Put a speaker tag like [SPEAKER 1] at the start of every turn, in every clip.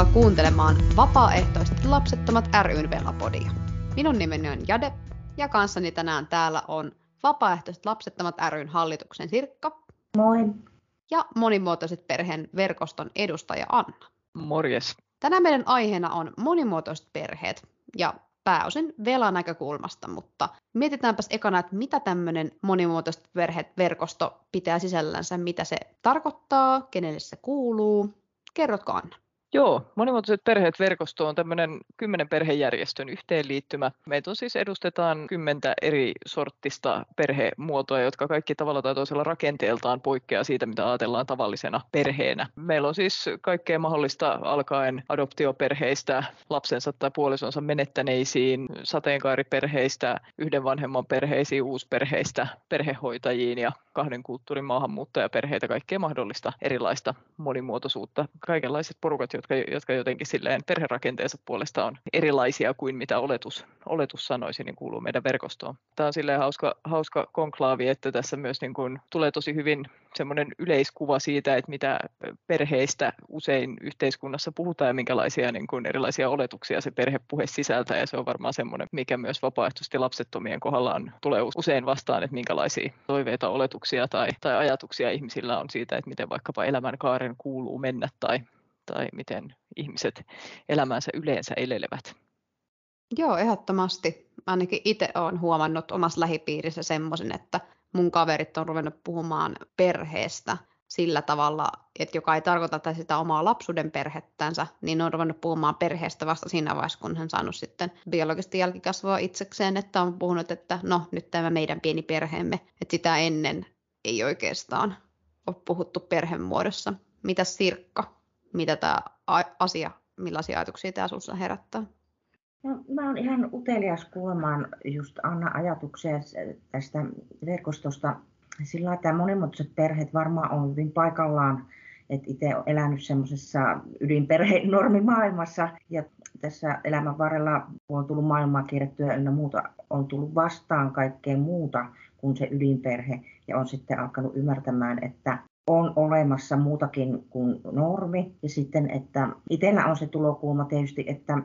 [SPEAKER 1] Tervetuloa kuuntelemaan Vapaaehtoiset lapsettomat ryn Velapodia. Minun nimeni on Jade ja kanssani tänään täällä on Vapaaehtoiset lapsettomat ryn hallituksen Sirkka.
[SPEAKER 2] Moi.
[SPEAKER 1] Ja monimuotoiset perheen verkoston edustaja Anna.
[SPEAKER 3] Morjes.
[SPEAKER 1] Tänään meidän aiheena on monimuotoiset perheet ja pääosin velan näkökulmasta, mutta mietitäänpäs ekana, että mitä tämmöinen monimuotoiset perheet verkosto pitää sisällänsä, mitä se tarkoittaa, kenelle se kuuluu. Kerrotko Anna?
[SPEAKER 3] Joo, monimuotoiset perheet verkosto on tämmöinen kymmenen perhejärjestön yhteenliittymä. Meitä on siis edustetaan kymmentä eri sorttista perhemuotoa, jotka kaikki tavalla tai toisella rakenteeltaan poikkeaa siitä, mitä ajatellaan tavallisena perheenä. Meillä on siis kaikkea mahdollista alkaen adoptioperheistä, lapsensa tai puolisonsa menettäneisiin, sateenkaariperheistä, yhden vanhemman perheisiin, uusperheistä, perhehoitajiin ja kahden kulttuurin maahanmuuttajaperheitä, kaikkea mahdollista erilaista monimuotoisuutta. Kaikenlaiset porukat, jotka, jotka jotenkin silleen perherakenteensa puolesta on erilaisia kuin mitä oletus, oletus sanoisi, niin kuuluu meidän verkostoon. Tämä on silleen hauska, hauska konklaavi, että tässä myös niin kuin tulee tosi hyvin semmoinen yleiskuva siitä, että mitä perheistä usein yhteiskunnassa puhutaan ja minkälaisia niin kuin erilaisia oletuksia se perhepuhe sisältää. Ja se on varmaan semmoinen, mikä myös vapaaehtoisesti lapsettomien kohdalla on, tulee usein vastaan, että minkälaisia toiveita, oletuksia tai, tai ajatuksia ihmisillä on siitä, että miten vaikkapa elämänkaaren kuuluu mennä tai tai miten ihmiset elämänsä yleensä elelevät.
[SPEAKER 1] Joo, ehdottomasti. Ainakin itse olen huomannut omassa lähipiirissä semmoisen, että mun kaverit on ruvennut puhumaan perheestä sillä tavalla, että joka ei tarkoita sitä omaa lapsuuden perhettänsä, niin on ruvennut puhumaan perheestä vasta siinä vaiheessa, kun hän saanut sitten biologisesti jälkikasvua itsekseen, että on puhunut, että no nyt tämä meidän pieni perheemme, että sitä ennen ei oikeastaan ole puhuttu perhemuodossa. Mitä Sirkka? Mitä tämä asia, millaisia ajatuksia tämä sinussa herättää?
[SPEAKER 2] No, mä olen ihan utelias kuulemaan just Anna ajatuksia tästä verkostosta. Sillä että monimuotoiset perheet varmaan on hyvin paikallaan, että itse olen elänyt semmoisessa ydinperheen normimaailmassa ja tässä elämän varrella, kun on tullut maailmaa kierrettyä ja muuta, on tullut vastaan kaikkea muuta kuin se ydinperhe ja on sitten alkanut ymmärtämään, että on olemassa muutakin kuin normi. Ja sitten, että itsellä on se tulokulma tietysti, että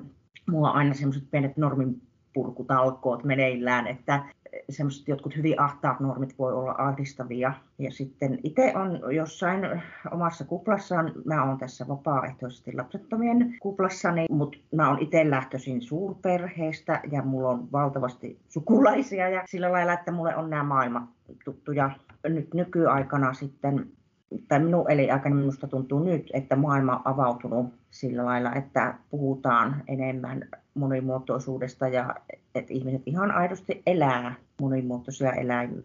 [SPEAKER 2] mulla on aina semmoiset pienet norminpurkutalkoot meneillään, että semmoiset jotkut hyvin ahtaat normit voi olla ahdistavia. Ja sitten itse on jossain omassa kuplassaan, mä oon tässä vapaaehtoisesti lapsettomien kuplassani, mutta mä oon itse lähtöisin suurperheestä ja mulla on valtavasti sukulaisia ja sillä lailla, että mulle on nämä maailmat tuttuja. Nyt nykyaikana sitten tai minun elinaikana minusta tuntuu nyt, että maailma on avautunut sillä lailla, että puhutaan enemmän monimuotoisuudesta ja että ihmiset ihan aidosti elää monimuotoisia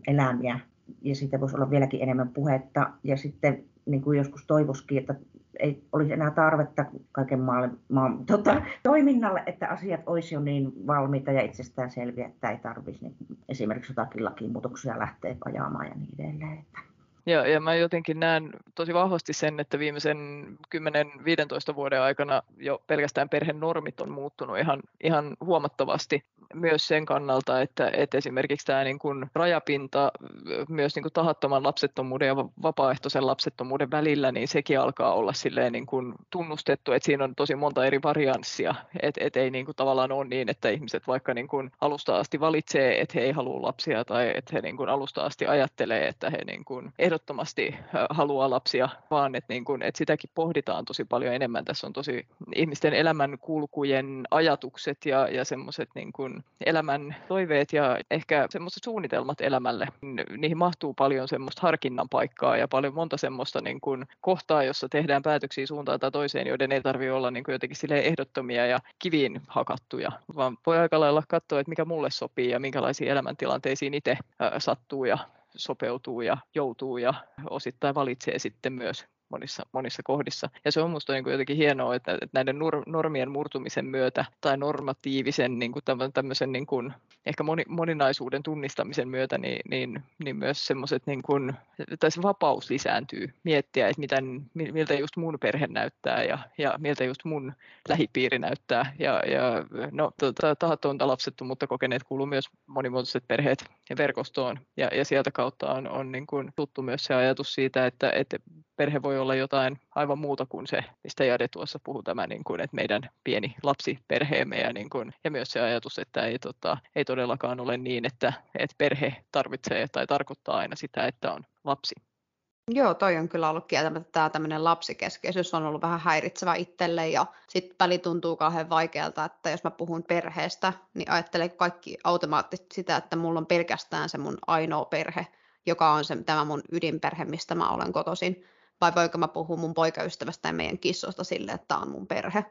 [SPEAKER 2] eläimiä ja siitä voisi olla vieläkin enemmän puhetta. Ja sitten niin kuin joskus toivoskin, että ei olisi enää tarvetta kaiken maan tota, toiminnalle, että asiat olisi jo niin valmiita ja itsestään selviä, että ei tarvitsisi niin esimerkiksi jotakin lakimuutoksia lähteä ajamaan ja niin edelleen. Että
[SPEAKER 3] ja, ja mä jotenkin näen tosi vahvasti sen, että viimeisen 10-15 vuoden aikana jo pelkästään perhenormit on muuttunut ihan, ihan huomattavasti myös sen kannalta, että, että esimerkiksi tämä niin kuin rajapinta myös niin kuin tahattoman lapsettomuuden ja vapaaehtoisen lapsettomuuden välillä, niin sekin alkaa olla silleen niin kuin tunnustettu, että siinä on tosi monta eri varianssia, että et ei niin kuin tavallaan ole niin, että ihmiset vaikka niin kuin alusta asti valitsee, että he ei halua lapsia tai että he niin kuin alusta asti ajattelee, että he niin kuin ehdottomasti haluaa lapsia, vaan että, niin kuin, että sitäkin pohditaan tosi paljon enemmän. Tässä on tosi ihmisten elämänkulkujen ajatukset ja, ja semmoiset niin kuin elämän toiveet ja ehkä semmoiset suunnitelmat elämälle. Niihin mahtuu paljon semmoista harkinnan paikkaa ja paljon monta semmoista niin kuin kohtaa, jossa tehdään päätöksiä suuntaan tai toiseen, joiden ei tarvitse olla niin kuin jotenkin ehdottomia ja kiviin hakattuja, vaan voi aika lailla katsoa, että mikä mulle sopii ja minkälaisiin elämäntilanteisiin itse sattuu ja sopeutuu ja joutuu ja osittain valitsee sitten myös monissa, monissa kohdissa. Ja se on minusta niin jotenkin hienoa, että, että näiden normien murtumisen myötä tai normatiivisen niin kuin tämmöisen niin kuin, ehkä moni, moninaisuuden tunnistamisen myötä, niin, niin, niin myös semmoiset, niin tai se vapaus lisääntyy miettiä, että miten, miltä just mun perhe näyttää ja, ja miltä just mun lähipiiri näyttää. Ja, ja no, tota, tahattonta lapsettomuutta kokeneet kuuluu myös monimuotoiset perheet ja verkostoon, ja, ja sieltä kautta on, on niin kuin tuttu myös se ajatus siitä, että, että perhe voi olla jotain aivan muuta kuin se, mistä Jade tuossa puhui, tämä, niin kuin, että meidän pieni lapsiperheemme ja, niin kuin, ja myös se ajatus, että ei, tota, ei todellakaan ole niin, että, että perhe tarvitsee tai tarkoittaa aina sitä, että on lapsi.
[SPEAKER 1] Joo, toi on kyllä ollut kieltämättä tämä tämmöinen lapsikeskeisyys on ollut vähän häiritsevä itselle ja sitten väli tuntuu kauhean vaikealta, että jos mä puhun perheestä, niin ajattelen kaikki automaattisesti sitä, että mulla on pelkästään se mun ainoa perhe, joka on se, tämä mun ydinperhe, mistä mä olen kotoisin. Vai voinko mä puhua mun poikaystävästä ja meidän kissosta sille, että tämä on mun perhe?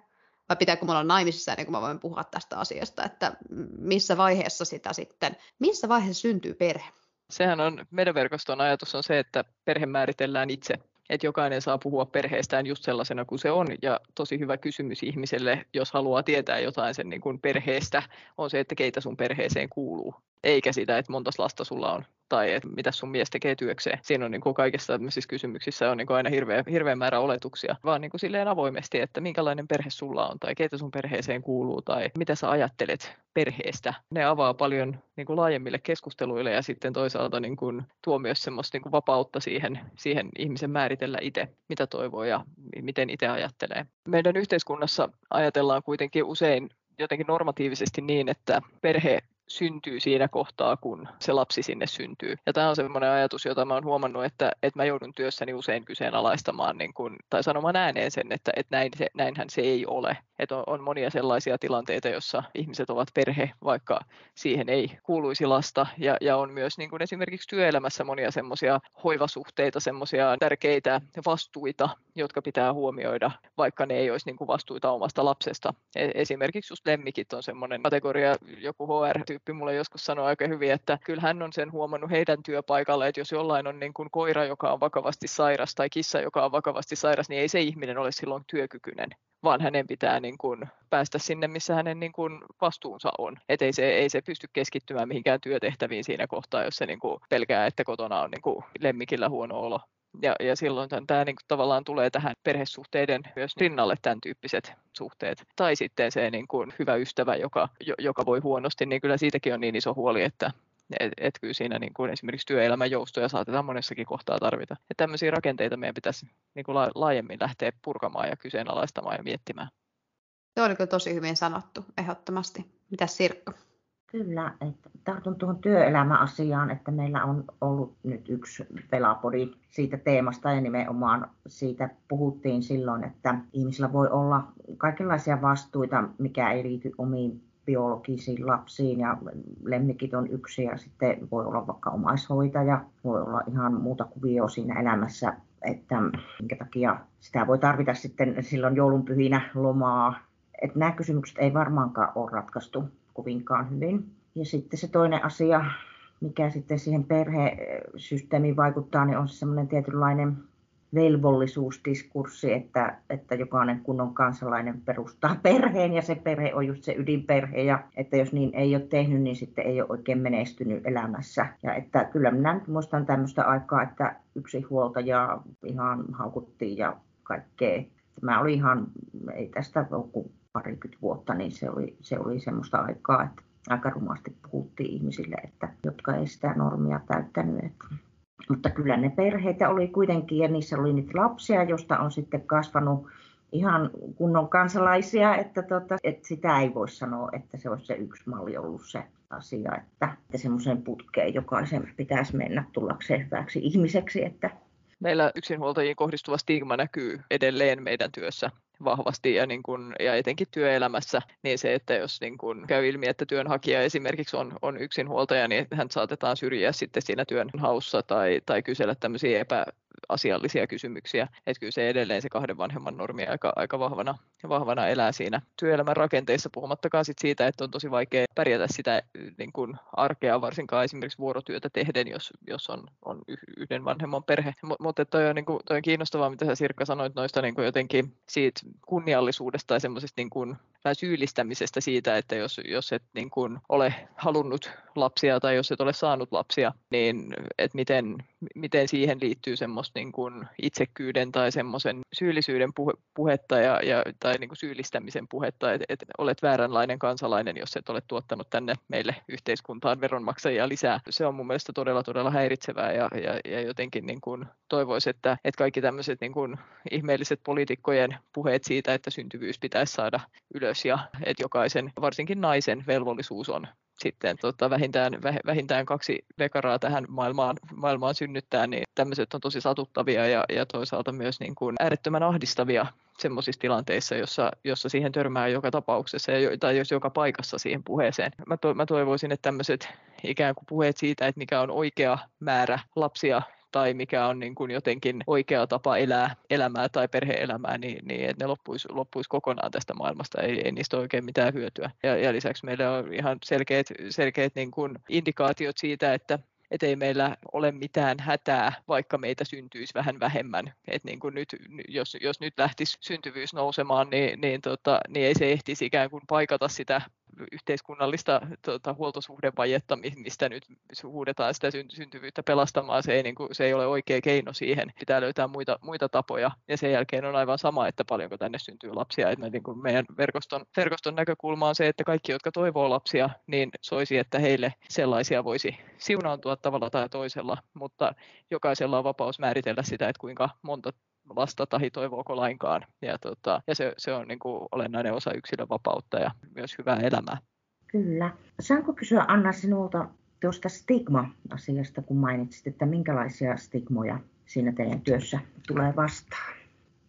[SPEAKER 1] Vai pitääkö mulla olla naimisissa ennen kuin mä voin puhua tästä asiasta, että missä vaiheessa sitä sitten, missä vaiheessa syntyy perhe?
[SPEAKER 3] Sehän on, meidän verkoston ajatus on se, että perhe määritellään itse että jokainen saa puhua perheestään just sellaisena kuin se on. Ja tosi hyvä kysymys ihmiselle, jos haluaa tietää jotain sen niin kuin perheestä, on se, että keitä sun perheeseen kuuluu. Eikä sitä, että monta lasta sulla on tai että mitä sun mies tekee työkseen. Siinä on niin kuin kaikissa tämmöisissä kysymyksissä on niin kuin aina hirveä, hirveä määrä oletuksia, vaan niin kuin silleen avoimesti, että minkälainen perhe sulla on tai keitä sun perheeseen kuuluu tai mitä sä ajattelet perheestä. Ne avaa paljon niin kuin laajemmille keskusteluille ja sitten toisaalta niin kuin tuo myös semmoista niin kuin vapautta siihen, siihen ihmisen määritellä itse, mitä toivoo ja miten itse ajattelee. Meidän yhteiskunnassa ajatellaan kuitenkin usein jotenkin normatiivisesti niin, että perhe syntyy siinä kohtaa, kun se lapsi sinne syntyy. Ja tämä on semmoinen ajatus, jota mä oon huomannut, että, että mä joudun työssäni usein kyseenalaistamaan niin kun, tai sanomaan ääneen sen, että, että näin se, näinhän se ei ole. Että on, on monia sellaisia tilanteita, joissa ihmiset ovat perhe, vaikka siihen ei kuuluisi lasta. Ja, ja on myös niin kuin esimerkiksi työelämässä monia semmoisia hoivasuhteita, semmoisia tärkeitä vastuita, jotka pitää huomioida, vaikka ne ei olisi niin kuin vastuita omasta lapsesta. E, esimerkiksi just lemmikit on semmoinen kategoria, joku HR-tyyppi mulle joskus sanoi aika hyvin, että kyllä hän on sen huomannut heidän työpaikalla, että jos jollain on niin kuin koira, joka on vakavasti sairas tai kissa, joka on vakavasti sairas, niin ei se ihminen ole silloin työkykyinen vaan hänen pitää niin kuin päästä sinne, missä hänen niin kuin vastuunsa on. Et ei, se, ei se pysty keskittymään mihinkään työtehtäviin siinä kohtaa, jos se niin kuin pelkää, että kotona on niin kuin lemmikillä huono olo. Ja, ja silloin tämä niin kuin tavallaan tulee tähän perhesuhteiden myös rinnalle tämän tyyppiset suhteet. Tai sitten se niin kuin hyvä ystävä, joka, joka voi huonosti, niin kyllä siitäkin on niin iso huoli, että et, et kyllä siinä niin kuin esimerkiksi työelämän joustoja saatetaan monessakin kohtaa tarvita. Ja tämmöisiä rakenteita meidän pitäisi niin kuin laajemmin lähteä purkamaan ja kyseenalaistamaan ja miettimään.
[SPEAKER 1] Se oli kyllä tosi hyvin sanottu, ehdottomasti. Mitä Sirkka?
[SPEAKER 2] Kyllä, että tartun tuohon työelämäasiaan, että meillä on ollut nyt yksi pelapodi siitä teemasta ja nimenomaan siitä puhuttiin silloin, että ihmisillä voi olla kaikenlaisia vastuita, mikä ei liity omiin biologisiin lapsiin ja lemmikit on yksi ja sitten voi olla vaikka omaishoitaja, voi olla ihan muuta kuvio siinä elämässä, että minkä takia sitä voi tarvita sitten silloin joulunpyhinä lomaa. Että nämä kysymykset ei varmaankaan ole ratkaistu kovinkaan hyvin. Ja sitten se toinen asia, mikä sitten siihen perhesysteemiin vaikuttaa, niin on semmoinen tietynlainen velvollisuusdiskurssi, että, että jokainen kunnon kansalainen perustaa perheen ja se perhe on just se ydinperhe ja että jos niin ei ole tehnyt, niin sitten ei ole oikein menestynyt elämässä. Ja että kyllä minä nyt muistan tämmöistä aikaa, että yksi huoltaja ihan haukuttiin ja kaikkea. Mä olin ihan, ei tästä ole parikymmentä vuotta, niin se oli, se oli semmoista aikaa, että aika rumasti puhuttiin ihmisille, että, jotka ei sitä normia täyttänyt. Että mutta kyllä ne perheitä oli kuitenkin ja niissä oli niitä lapsia, joista on sitten kasvanut ihan kunnon kansalaisia, että, tota, että sitä ei voi sanoa, että se olisi se yksi malli ollut se asia, että, että semmoisen putkeen jokaisen pitäisi mennä tullakseen hyväksi ihmiseksi. Että...
[SPEAKER 3] Meillä yksinhuoltajiin kohdistuva stigma näkyy edelleen meidän työssä vahvasti ja, niin kun, ja etenkin työelämässä, niin se, että jos niin kun käy ilmi, että työnhakija esimerkiksi on, on yksinhuoltaja, niin hän saatetaan syrjiä sitten siinä työn haussa tai, tai kysellä tämmöisiä epä, asiallisia kysymyksiä. Että kyllä se edelleen se kahden vanhemman normi aika, aika vahvana, vahvana elää siinä työelämän rakenteissa, puhumattakaan sit siitä, että on tosi vaikea pärjätä sitä niin kuin arkea, varsinkaan esimerkiksi vuorotyötä tehden, jos, jos on, on yhden vanhemman perhe. Mutta toi niin kuin, toi on kiinnostavaa, mitä sä Sirkka sanoit noista niin kuin jotenkin siitä kunniallisuudesta tai semmoisesta niin kuin vähän syyllistämisestä siitä, että jos, jos et niin kuin ole halunnut lapsia tai jos et ole saanut lapsia, niin että miten, miten siihen liittyy semmoista niin kuin itsekyyden tai semmoisen syyllisyyden puhe, puhetta ja, ja, tai niin kuin syyllistämisen puhetta, että, että olet vääränlainen kansalainen, jos et ole tuottanut tänne meille yhteiskuntaan veronmaksajia lisää. Se on mun mielestä todella, todella häiritsevää ja, ja, ja jotenkin niin kuin toivoisi, että, että kaikki tämmöiset niin kuin ihmeelliset poliitikkojen puheet siitä, että syntyvyys pitäisi saada ylös ja että jokaisen, varsinkin naisen velvollisuus on sitten tota, vähintään, vähintään kaksi vekaraa tähän maailmaan, maailmaan synnyttää, niin tämmöiset on tosi satuttavia ja, ja toisaalta myös niin kuin äärettömän ahdistavia semmoisissa tilanteissa, jossa, jossa siihen törmää joka tapauksessa ja, tai jos joka paikassa siihen puheeseen. Mä, to, mä toivoisin, että tämmöiset ikään kuin puheet siitä, että mikä on oikea määrä lapsia tai mikä on niin kuin jotenkin oikea tapa elää elämää tai perheelämää, niin, niin että ne loppuisi, loppuisi kokonaan tästä maailmasta, ei, ei niistä oikein mitään hyötyä. Ja, ja lisäksi meillä on ihan selkeät, selkeät niin kuin indikaatiot siitä, että että ei meillä ole mitään hätää, vaikka meitä syntyisi vähän vähemmän. Et niin kuin nyt, jos, jos nyt lähtisi syntyvyys nousemaan, niin, niin, tota, niin ei se ehtisi ikään kuin paikata sitä yhteiskunnallista tuota, huoltosuhdevajetta, mistä nyt huudetaan sitä syntyvyyttä pelastamaan, se ei, niin kuin, se ei ole oikea keino siihen. Pitää löytää muita, muita tapoja ja sen jälkeen on aivan sama, että paljonko tänne syntyy lapsia. Että niin kuin meidän verkoston, verkoston näkökulma on se, että kaikki, jotka toivoo lapsia, niin soisi, että heille sellaisia voisi siunaantua tavalla tai toisella, mutta jokaisella on vapaus määritellä sitä, että kuinka monta lasta tai toivooko lainkaan. Ja, tota, ja se, se on niin kuin olennainen osa yksilön vapautta ja myös hyvää elämää.
[SPEAKER 2] Kyllä. Saanko kysyä Anna sinulta tuosta stigma-asiasta, kun mainitsit, että minkälaisia stigmoja siinä teidän työssä tulee vastaan?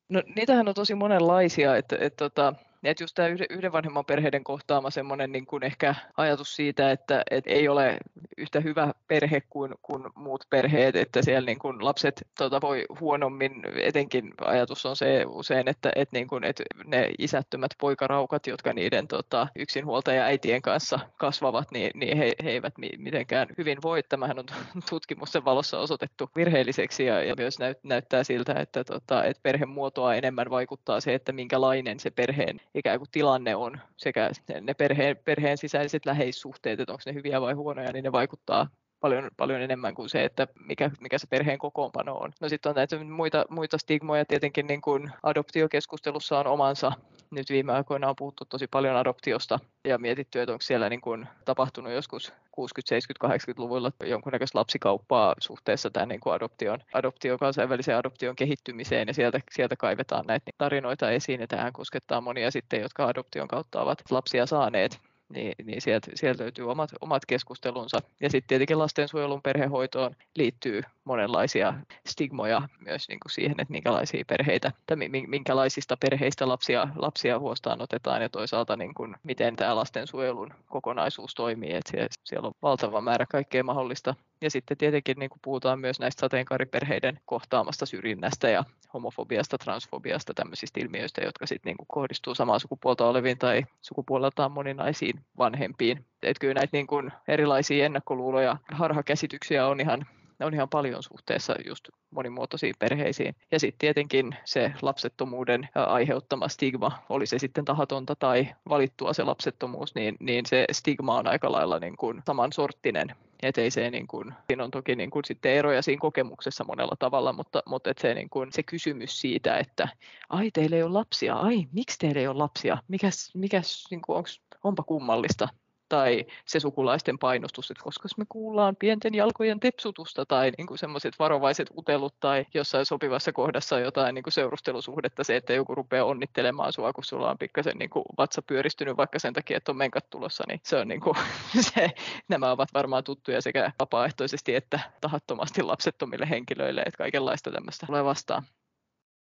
[SPEAKER 3] No niitähän on tosi monenlaisia, että, että, että että just tämä yhden vanhemman perheiden kohtaama semmoinen niin kuin ehkä ajatus siitä, että, että ei ole yhtä hyvä perhe kuin, kuin muut perheet, että siellä niin kuin lapset tota, voi huonommin, etenkin ajatus on se usein, että, että, niin kuin, että ne isättömät poikaraukat, jotka niiden tota, yksinhuoltaja äitien kanssa kasvavat, niin, niin he, he eivät mitenkään hyvin voi. Tämähän on tutkimusten valossa osoitettu virheelliseksi ja, ja myös näyt, näyttää siltä, että, tota, että perhemuotoa enemmän vaikuttaa se, että minkälainen se perheen ikään kuin tilanne on sekä ne perheen, perheen sisäiset läheissuhteet, että onko ne hyviä vai huonoja, niin ne vaikuttaa paljon, paljon enemmän kuin se, että mikä, mikä se perheen kokoonpano on. No sitten on näitä muita, muita stigmoja, tietenkin niin kuin adoptiokeskustelussa on omansa. Nyt viime aikoina on puhuttu tosi paljon adoptiosta ja mietitty, että onko siellä niin kuin tapahtunut joskus 60, 70, 80-luvulla jonkunnäköistä lapsikauppaa suhteessa tämän niin kuin adoption, adoption, kansainvälisen adoption kehittymiseen ja sieltä, sieltä kaivetaan näitä tarinoita esiin ja tähän koskettaa monia sitten, jotka adoption kautta ovat lapsia saaneet niin, niin sieltä, sieltä löytyy omat, omat keskustelunsa. Ja sitten tietenkin lastensuojelun perhehoitoon liittyy monenlaisia stigmoja myös niin kuin siihen, että minkälaisia perheitä, tai minkälaisista perheistä lapsia, lapsia huostaan otetaan ja toisaalta niin kuin, miten tämä lastensuojelun kokonaisuus toimii. Että siellä, siellä on valtava määrä kaikkea mahdollista ja sitten tietenkin niin kuin puhutaan myös näistä sateenkaariperheiden kohtaamasta syrjinnästä ja homofobiasta, transfobiasta, tämmöisistä ilmiöistä, jotka sitten niin kuin kohdistuu samaa sukupuolta oleviin tai sukupuoleltaan moninaisiin vanhempiin. Et kyllä näitä niin kuin erilaisia ennakkoluuloja, harhakäsityksiä on ihan on ihan paljon suhteessa just monimuotoisiin perheisiin. Ja sitten tietenkin se lapsettomuuden aiheuttama stigma, oli se sitten tahatonta tai valittua se lapsettomuus, niin, niin se stigma on aika lailla niin kuin samansorttinen. Et ei se, niin kuin, siinä on toki niin kuin, sitten eroja siinä kokemuksessa monella tavalla, mutta, mutta et se, niin kuin, se kysymys siitä, että ai teillä ei ole lapsia, ai miksi teillä ei ole lapsia, mikäs, mikäs niin kuin, onks, onpa kummallista, tai se sukulaisten painostus, että koska me kuullaan pienten jalkojen tepsutusta tai niin semmoiset varovaiset utelut tai jossain sopivassa kohdassa jotain niin kuin seurustelusuhdetta, se, että joku rupeaa onnittelemaan sua, kun sulla on pikkasen niin kuin vatsa pyöristynyt vaikka sen takia, että on menkat tulossa, niin se on niin kuin, se, nämä ovat varmaan tuttuja sekä vapaaehtoisesti että tahattomasti lapsettomille henkilöille, että kaikenlaista tämmöistä tulee vastaan.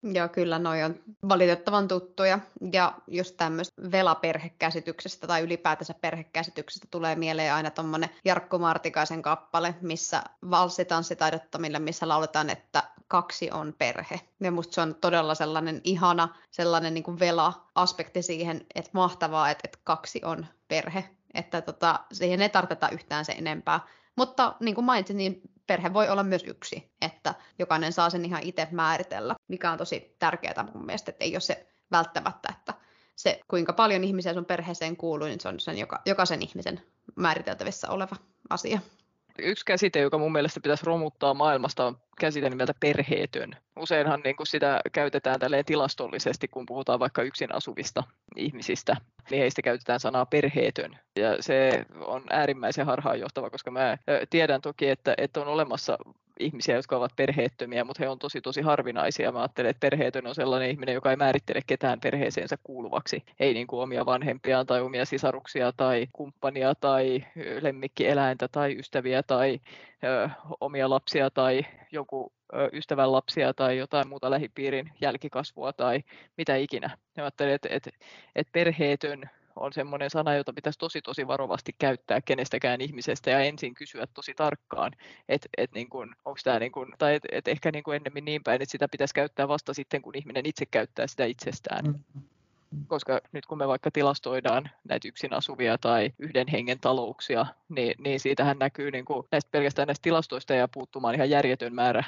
[SPEAKER 1] Joo, kyllä noi on valitettavan tuttuja. Ja just tämmöistä velaperhekäsityksestä tai ylipäätänsä perhekäsityksestä tulee mieleen aina tuommoinen Jarkko Martikaisen kappale, missä valssitanssitaidottomille, missä lauletaan, että kaksi on perhe. Ja musta se on todella sellainen ihana, sellainen niin vela-aspekti siihen, että mahtavaa, että, että kaksi on perhe. Että tota, siihen ei tarvita yhtään se enempää. Mutta niin kuin mainitsin, niin perhe voi olla myös yksi, että jokainen saa sen ihan itse määritellä, mikä on tosi tärkeää mun mielestä, että ei ole se välttämättä, että se, kuinka paljon ihmisiä sun perheeseen kuuluu, niin se on sen joka, jokaisen ihmisen määriteltävissä oleva asia.
[SPEAKER 3] Yksi käsite, joka mun mielestä pitäisi romuttaa maailmasta, on käsite nimeltä perheetön. Useinhan niin kuin sitä käytetään tälleen tilastollisesti, kun puhutaan vaikka yksin asuvista ihmisistä, niin heistä käytetään sanaa perheetön. Ja se on äärimmäisen harhaanjohtava, koska mä tiedän toki, että, että on olemassa ihmisiä, jotka ovat perheettömiä, mutta he on tosi tosi harvinaisia. Mä ajattelen, että perheetön on sellainen ihminen, joka ei määrittele ketään perheeseensä kuuluvaksi. Ei niin kuin omia vanhempiaan tai omia sisaruksia tai kumppania tai lemmikkieläintä tai ystäviä tai ö, omia lapsia tai joku ystävän lapsia tai jotain muuta lähipiirin jälkikasvua tai mitä ikinä. Mä ajattelen, että, että, että perheetön on semmoinen sana, jota pitäisi tosi tosi varovasti käyttää kenestäkään ihmisestä ja ensin kysyä tosi tarkkaan, että et niin onko tämä niin kuin, tai et, et ehkä niin kuin ennemmin niin päin, että sitä pitäisi käyttää vasta sitten, kun ihminen itse käyttää sitä itsestään. Mm. Koska nyt kun me vaikka tilastoidaan näitä yksin asuvia tai yhden hengen talouksia, niin, niin siitähän näkyy niin kuin näistä pelkästään näistä tilastoista ja puuttumaan ihan järjetön määrä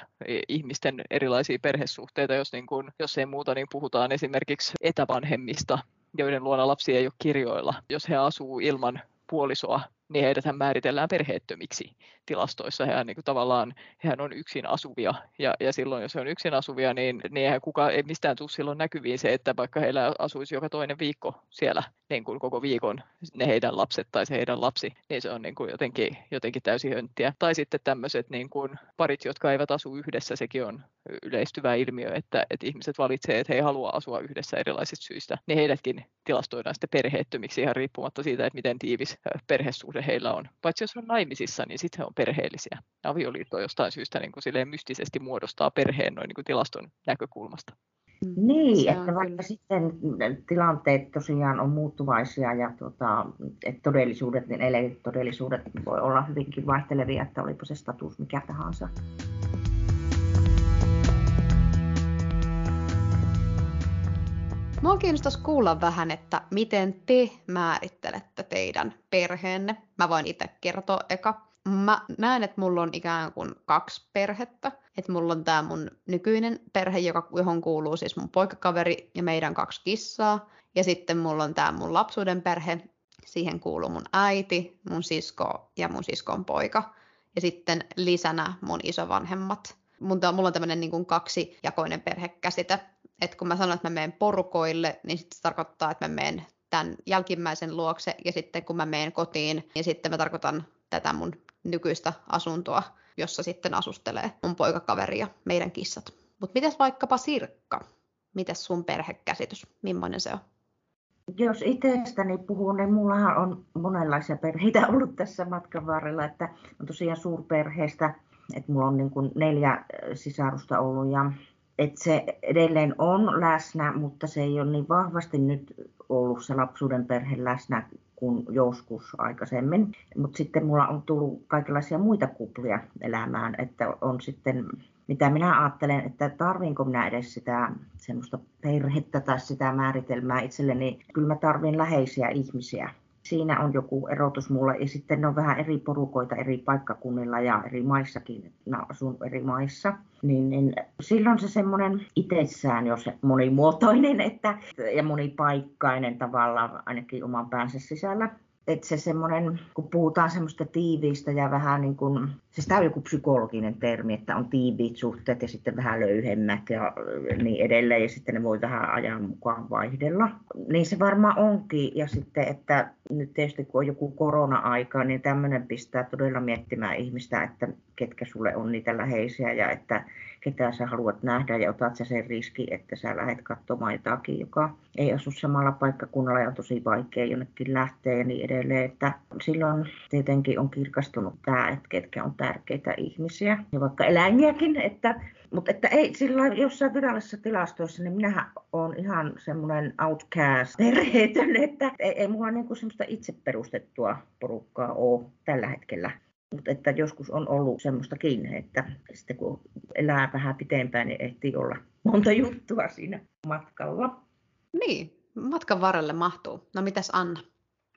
[SPEAKER 3] ihmisten erilaisia perhesuhteita, jos, niin kuin, jos ei muuta, niin puhutaan esimerkiksi etävanhemmista, joiden luona lapsi ei ole kirjoilla, jos he asuu ilman puolisoa niin heidät määritellään perheettömiksi tilastoissa. Hehän niin kuin tavallaan hehän on yksin asuvia ja, ja silloin jos he on yksin asuvia, niin, niin eihän kuka, ei mistään tule silloin näkyviin se, että vaikka heillä asuisi joka toinen viikko siellä niin kuin koko viikon ne heidän lapset tai se heidän lapsi, niin se on niin kuin jotenkin, jotenkin täysin hönttiä. Tai sitten tämmöiset niin kuin parit, jotka eivät asu yhdessä, sekin on yleistyvä ilmiö, että, että ihmiset valitsevat, että he ei halua asua yhdessä erilaisista syistä, niin heidätkin tilastoidaan sitten perheettömiksi ihan riippumatta siitä, että miten tiivis perhesuhde heillä on. Paitsi jos on naimisissa, niin sitten he on perheellisiä. Avioliitto jostain syystä niin kuin silleen mystisesti muodostaa perheen noin niin kuin tilaston näkökulmasta.
[SPEAKER 2] Mm. Niin, että vaikka kyllä. sitten tilanteet tosiaan on muuttuvaisia ja tota, että todellisuudet, niin todellisuudet voi olla hyvinkin vaihtelevia, että olipa se status mikä tahansa.
[SPEAKER 1] Mua kiinnostaisi kuulla vähän, että miten te määrittelette teidän perheenne. Mä voin itse kertoa eka. Mä näen, että mulla on ikään kuin kaksi perhettä. Että mulla on tämä mun nykyinen perhe, joka, johon kuuluu siis mun poikakaveri ja meidän kaksi kissaa. Ja sitten mulla on tämä mun lapsuuden perhe. Siihen kuuluu mun äiti, mun sisko ja mun siskon poika. Ja sitten lisänä mun isovanhemmat. Mulla on tämmöinen niin kaksijakoinen perhekäsite että kun mä sanon, että mä menen porukoille, niin sitten se tarkoittaa, että mä menen tämän jälkimmäisen luokse, ja sitten kun mä menen kotiin, niin sitten mä tarkoitan tätä mun nykyistä asuntoa, jossa sitten asustelee mun poikakaveri ja meidän kissat. Mutta mitäs vaikkapa Sirkka? Mitäs sun perhekäsitys? Millainen se on?
[SPEAKER 2] Jos itsestäni puhun, niin mullahan on monenlaisia perheitä ollut tässä matkan varrella, että on tosiaan suurperheestä, että mulla on niin kuin neljä sisarusta ollut ja että se edelleen on läsnä, mutta se ei ole niin vahvasti nyt ollut se lapsuuden perhe läsnä kuin joskus aikaisemmin. Mutta sitten mulla on tullut kaikenlaisia muita kuplia elämään, että on sitten, mitä minä ajattelen, että tarvinko minä edes sitä semmoista perhettä tai sitä määritelmää itselleni. Kyllä mä tarvin läheisiä ihmisiä siinä on joku erotus mulle. Ja sitten ne on vähän eri porukoita eri paikkakunnilla ja eri maissakin. Mä asun eri maissa. Niin, niin silloin se semmoinen itsessään jo se monimuotoinen että, ja monipaikkainen tavallaan ainakin oman päänsä sisällä että se semmoinen, kun puhutaan semmoista tiiviistä ja vähän niin kuin, siis tämä on joku psykologinen termi, että on tiiviit suhteet ja sitten vähän löyhemmät ja niin edelleen ja sitten ne voi vähän ajan mukaan vaihdella. Niin se varmaan onkin ja sitten, että nyt tietysti kun on joku korona-aika, niin tämmöinen pistää todella miettimään ihmistä, että ketkä sulle on niitä läheisiä ja että ketä sä haluat nähdä ja otat sä sen riski, että sä lähdet katsomaan jotakin, joka ei asu samalla paikkakunnalla ja on tosi vaikea jonnekin lähteä ja niin edelleen. Että silloin tietenkin on kirkastunut tämä, että ketkä on tärkeitä ihmisiä ja vaikka eläimiäkin, että mutta että ei sillä jossain virallisessa tilastoissa, niin minähän olen ihan semmoinen outcast perheetön, että ei, ei mulla niinku semmoista itse perustettua porukkaa ole tällä hetkellä. Mutta että joskus on ollut semmoistakin, että sitten kun elää vähän pitempään, niin ehtii olla monta juttua siinä matkalla.
[SPEAKER 1] Niin, matkan varrelle mahtuu. No mitäs Anna?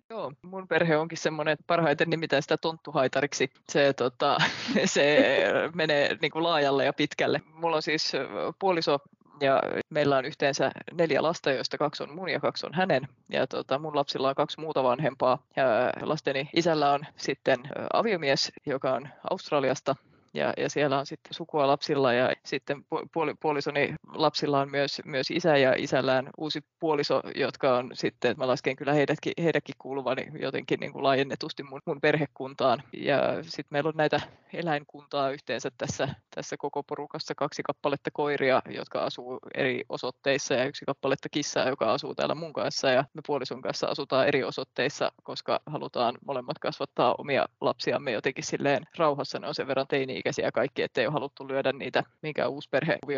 [SPEAKER 3] Joo, mun perhe onkin semmoinen, että parhaiten nimitään sitä tonttuhaitariksi. Se, tota, se menee niin kuin laajalle ja pitkälle. Mulla on siis puoliso ja meillä on yhteensä neljä lasta, joista kaksi on mun ja kaksi on hänen. Ja tota, mun lapsilla on kaksi muuta vanhempaa ja lasteni isällä on sitten aviomies, joka on Australiasta ja, ja siellä on sitten sukua lapsilla ja sitten puoli, puolisoni lapsilla on myös, myös isä ja isällään uusi puoliso, jotka on sitten, mä lasken kyllä heidätkin, heidätkin kuuluvani jotenkin niin kuin laajennetusti mun, mun perhekuntaan. Ja sitten meillä on näitä eläinkuntaa yhteensä tässä, tässä koko porukassa kaksi kappaletta koiria, jotka asuu eri osoitteissa ja yksi kappaletta kissaa, joka asuu täällä mun kanssa ja me puolison kanssa asutaan eri osoitteissa, koska halutaan molemmat kasvattaa omia lapsiamme jotenkin silleen rauhassa, ne on sen verran teini ikäisiä kaikki, ettei ole haluttu lyödä niitä mikä uusi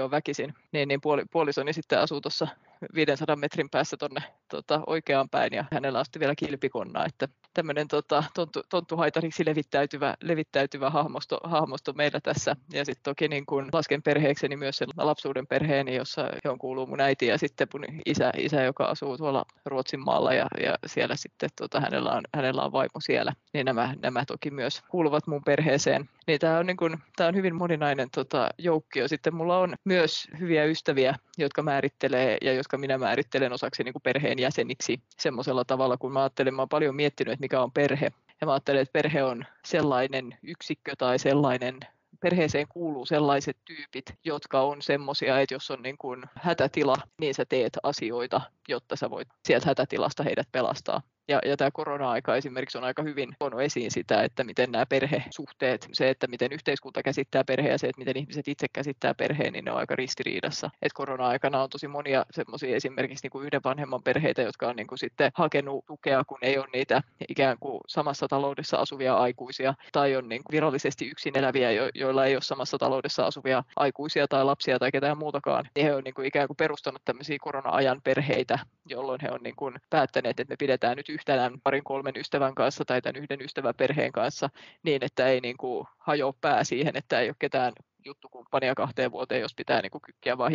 [SPEAKER 3] on väkisin. Niin, niin puoli, puolisoni sitten asuu tuossa 500 metrin päässä tuonne tota, oikeaan päin ja hänellä on vielä kilpikonna, että tämmöinen tota, tonttu, tonttuhaitariksi levittäytyvä, levittäytyvä hahmosto, hahmosto meillä tässä. Ja sitten toki niin kun lasken perheekseni myös sen lapsuuden perheeni, jossa johon kuuluu mun äiti ja sitten mun isä, isä joka asuu tuolla Ruotsin maalla ja, ja siellä sitten tota, hänellä, on, hänellä on vaimo siellä. Niin nämä, nämä toki myös kuuluvat mun perheeseen. Niin tämä on, niin kun, tää on hyvin moninainen tota, joukkio. Sitten mulla on myös hyviä ystäviä, jotka määrittelee ja jotka minä määrittelen osaksi niin kuin perheen jäseniksi semmoisella tavalla, kun mä ajattelen, mä oon paljon miettinyt, että mikä on perhe. Ja mä ajattelen, että perhe on sellainen yksikkö tai sellainen perheeseen kuuluu sellaiset tyypit, jotka on semmoisia, että jos on niin kuin hätätila, niin sä teet asioita, jotta sä voit sieltä hätätilasta heidät pelastaa. Ja, ja tämä korona-aika esimerkiksi on aika hyvin tuonut esiin sitä, että miten nämä perhesuhteet, se, että miten yhteiskunta käsittää perheen ja se, että miten ihmiset itse käsittää perheen, niin ne on aika ristiriidassa. Et korona-aikana on tosi monia semmoisia esimerkiksi niin kuin yhden vanhemman perheitä, jotka on niin kuin sitten hakenut tukea, kun ei ole niitä ikään kuin samassa taloudessa asuvia aikuisia tai on niin kuin virallisesti yksin eläviä, jo, joilla ei ole samassa taloudessa asuvia aikuisia tai lapsia tai ketään muutakaan. Niin he on niin kuin ikään kuin perustanut tämmöisiä korona-ajan perheitä, jolloin he on niin kuin päättäneet, että me pidetään nyt yhtenään parin kolmen ystävän kanssa tai tämän yhden ystävän perheen kanssa niin, että ei niin kuin hajoa pää siihen, että ei ole ketään juttukumppania kahteen vuoteen, jos pitää niin kuin kykkiä vaan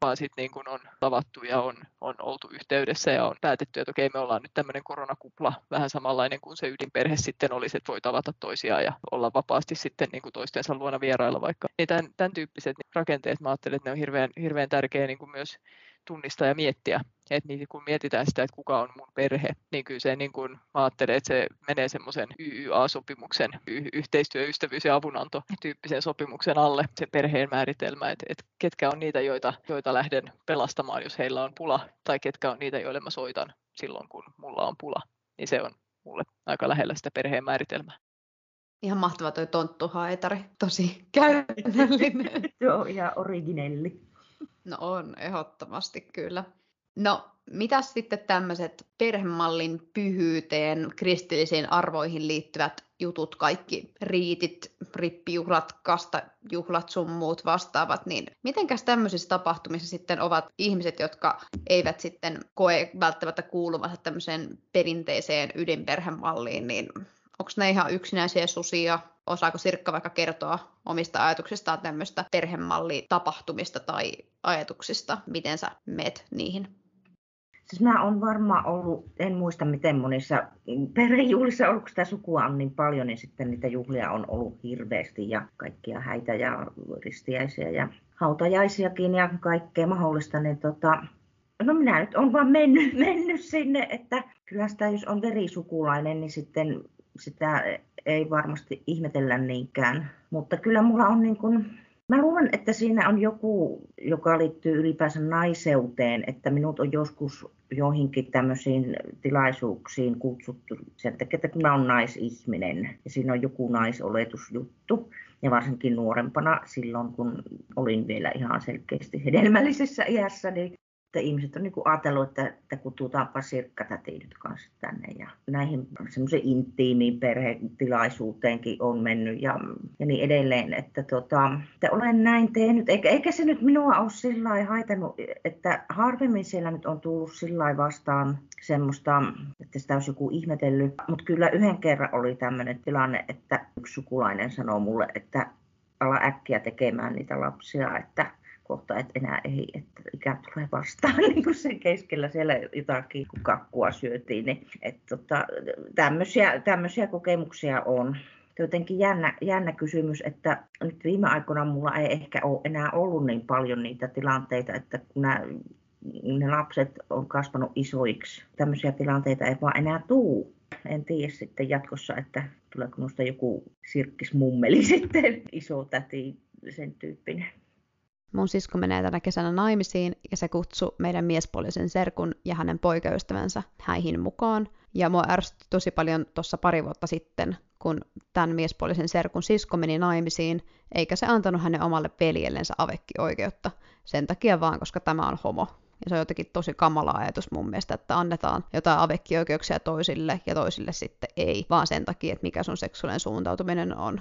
[SPEAKER 3] vaan sitten niin kuin on tavattu ja on, on oltu yhteydessä ja on päätetty, että okei, me ollaan nyt tämmöinen koronakupla, vähän samanlainen kuin se ydinperhe sitten olisi, että voi tavata toisiaan ja olla vapaasti sitten niin kuin toistensa luona vierailla vaikka. Niin tämän, tämän tyyppiset rakenteet, mä ajattelen, että ne on hirveän, hirveän tärkeä niin kuin myös tunnistaa ja miettiä. Että niin kun mietitään sitä, että kuka on mun perhe, niin kyllä se niin kun, mä ajattelen, että se menee semmoisen YYA-sopimuksen, y- yhteistyö, ystävyys ja avunanto tyyppisen sopimuksen alle, se perheen määritelmä, että, että ketkä on niitä, joita, joita lähden pelastamaan, jos heillä on pula, tai ketkä on niitä, joille mä soitan silloin, kun mulla on pula. Niin se on mulle aika lähellä sitä perheen määritelmää.
[SPEAKER 1] Ihan mahtava toi tonttuhaitari, tosi käytännöllinen.
[SPEAKER 2] Joo, ihan originelli.
[SPEAKER 1] No on, ehdottomasti kyllä. No, mitä sitten tämmöiset perhemallin pyhyyteen, kristillisiin arvoihin liittyvät jutut, kaikki riitit, rippijuhlat, kastajuhlat, sun muut vastaavat, niin mitenkäs tämmöisissä tapahtumissa sitten ovat ihmiset, jotka eivät sitten koe välttämättä kuuluvansa tämmöiseen perinteiseen ydinperhemalliin, niin onko ne ihan yksinäisiä susia? Osaako Sirkka vaikka kertoa omista ajatuksistaan tämmöistä perhemallitapahtumista tai ajatuksista, miten sä meet niihin?
[SPEAKER 2] Siis mä oon varmaan ollut, en muista miten monissa perhejuhlissa ollut, sitä sukua on niin paljon, niin sitten niitä juhlia on ollut hirveästi ja kaikkia häitä ja ristiäisiä ja hautajaisiakin ja kaikkea mahdollista. Niin tota, no minä nyt on vaan mennyt, mennyt sinne, että kyllä sitä jos on verisukulainen, niin sitten sitä ei varmasti ihmetellä niinkään. Mutta kyllä mulla on niin kuin, mä luulen, että siinä on joku, joka liittyy ylipäänsä naiseuteen, että minut on joskus joihinkin tämmöisiin tilaisuuksiin kutsuttu sen takia, että mä olen naisihminen ja siinä on joku naisoletusjuttu. Ja varsinkin nuorempana silloin, kun olin vielä ihan selkeästi hedelmällisessä iässä, niin että ihmiset on niin ajatellut, että, että kututaanpa sirkkatäti nyt kanssa tänne. Ja näihin semmoisen intiimiin perhetilaisuuteenkin on mennyt ja, ja niin edelleen. Että, tota, että olen näin tehnyt, eikä, eikä se nyt minua ole sillä haitannut, että harvemmin siellä nyt on tullut sillä vastaan semmoista, että sitä olisi joku ihmetellyt. Mutta kyllä yhden kerran oli tämmöinen tilanne, että yksi sukulainen sanoi mulle, että ala äkkiä tekemään niitä lapsia, että kohta, että enää ei, että ikä tulee vastaan niin kuin sen keskellä siellä jotakin, kun kakkua syötiin. Niin, että tota, tämmöisiä, tämmöisiä kokemuksia on. jotenkin jännä, jännä kysymys, että nyt viime aikoina mulla ei ehkä ole enää ollut niin paljon niitä tilanteita, että kun nämä, ne lapset on kasvanut isoiksi, tämmöisiä tilanteita ei vaan enää tuu. En tiedä sitten jatkossa, että tuleeko minusta joku sirkkismummeli sitten, iso täti, sen tyyppinen.
[SPEAKER 1] Mun sisko menee tänä kesänä naimisiin ja se kutsui meidän miespuolisen serkun ja hänen poikaystävänsä häihin mukaan. Ja mua ärsytti tosi paljon tuossa pari vuotta sitten, kun tämän miespuolisen serkun sisko meni naimisiin, eikä se antanut hänen omalle veljellensä avekki-oikeutta. Sen takia vaan, koska tämä on homo. Ja se on jotenkin tosi kamala ajatus mun mielestä, että annetaan jotain avekkioikeuksia toisille ja toisille sitten ei, vaan sen takia, että mikä sun seksuaalinen suuntautuminen on.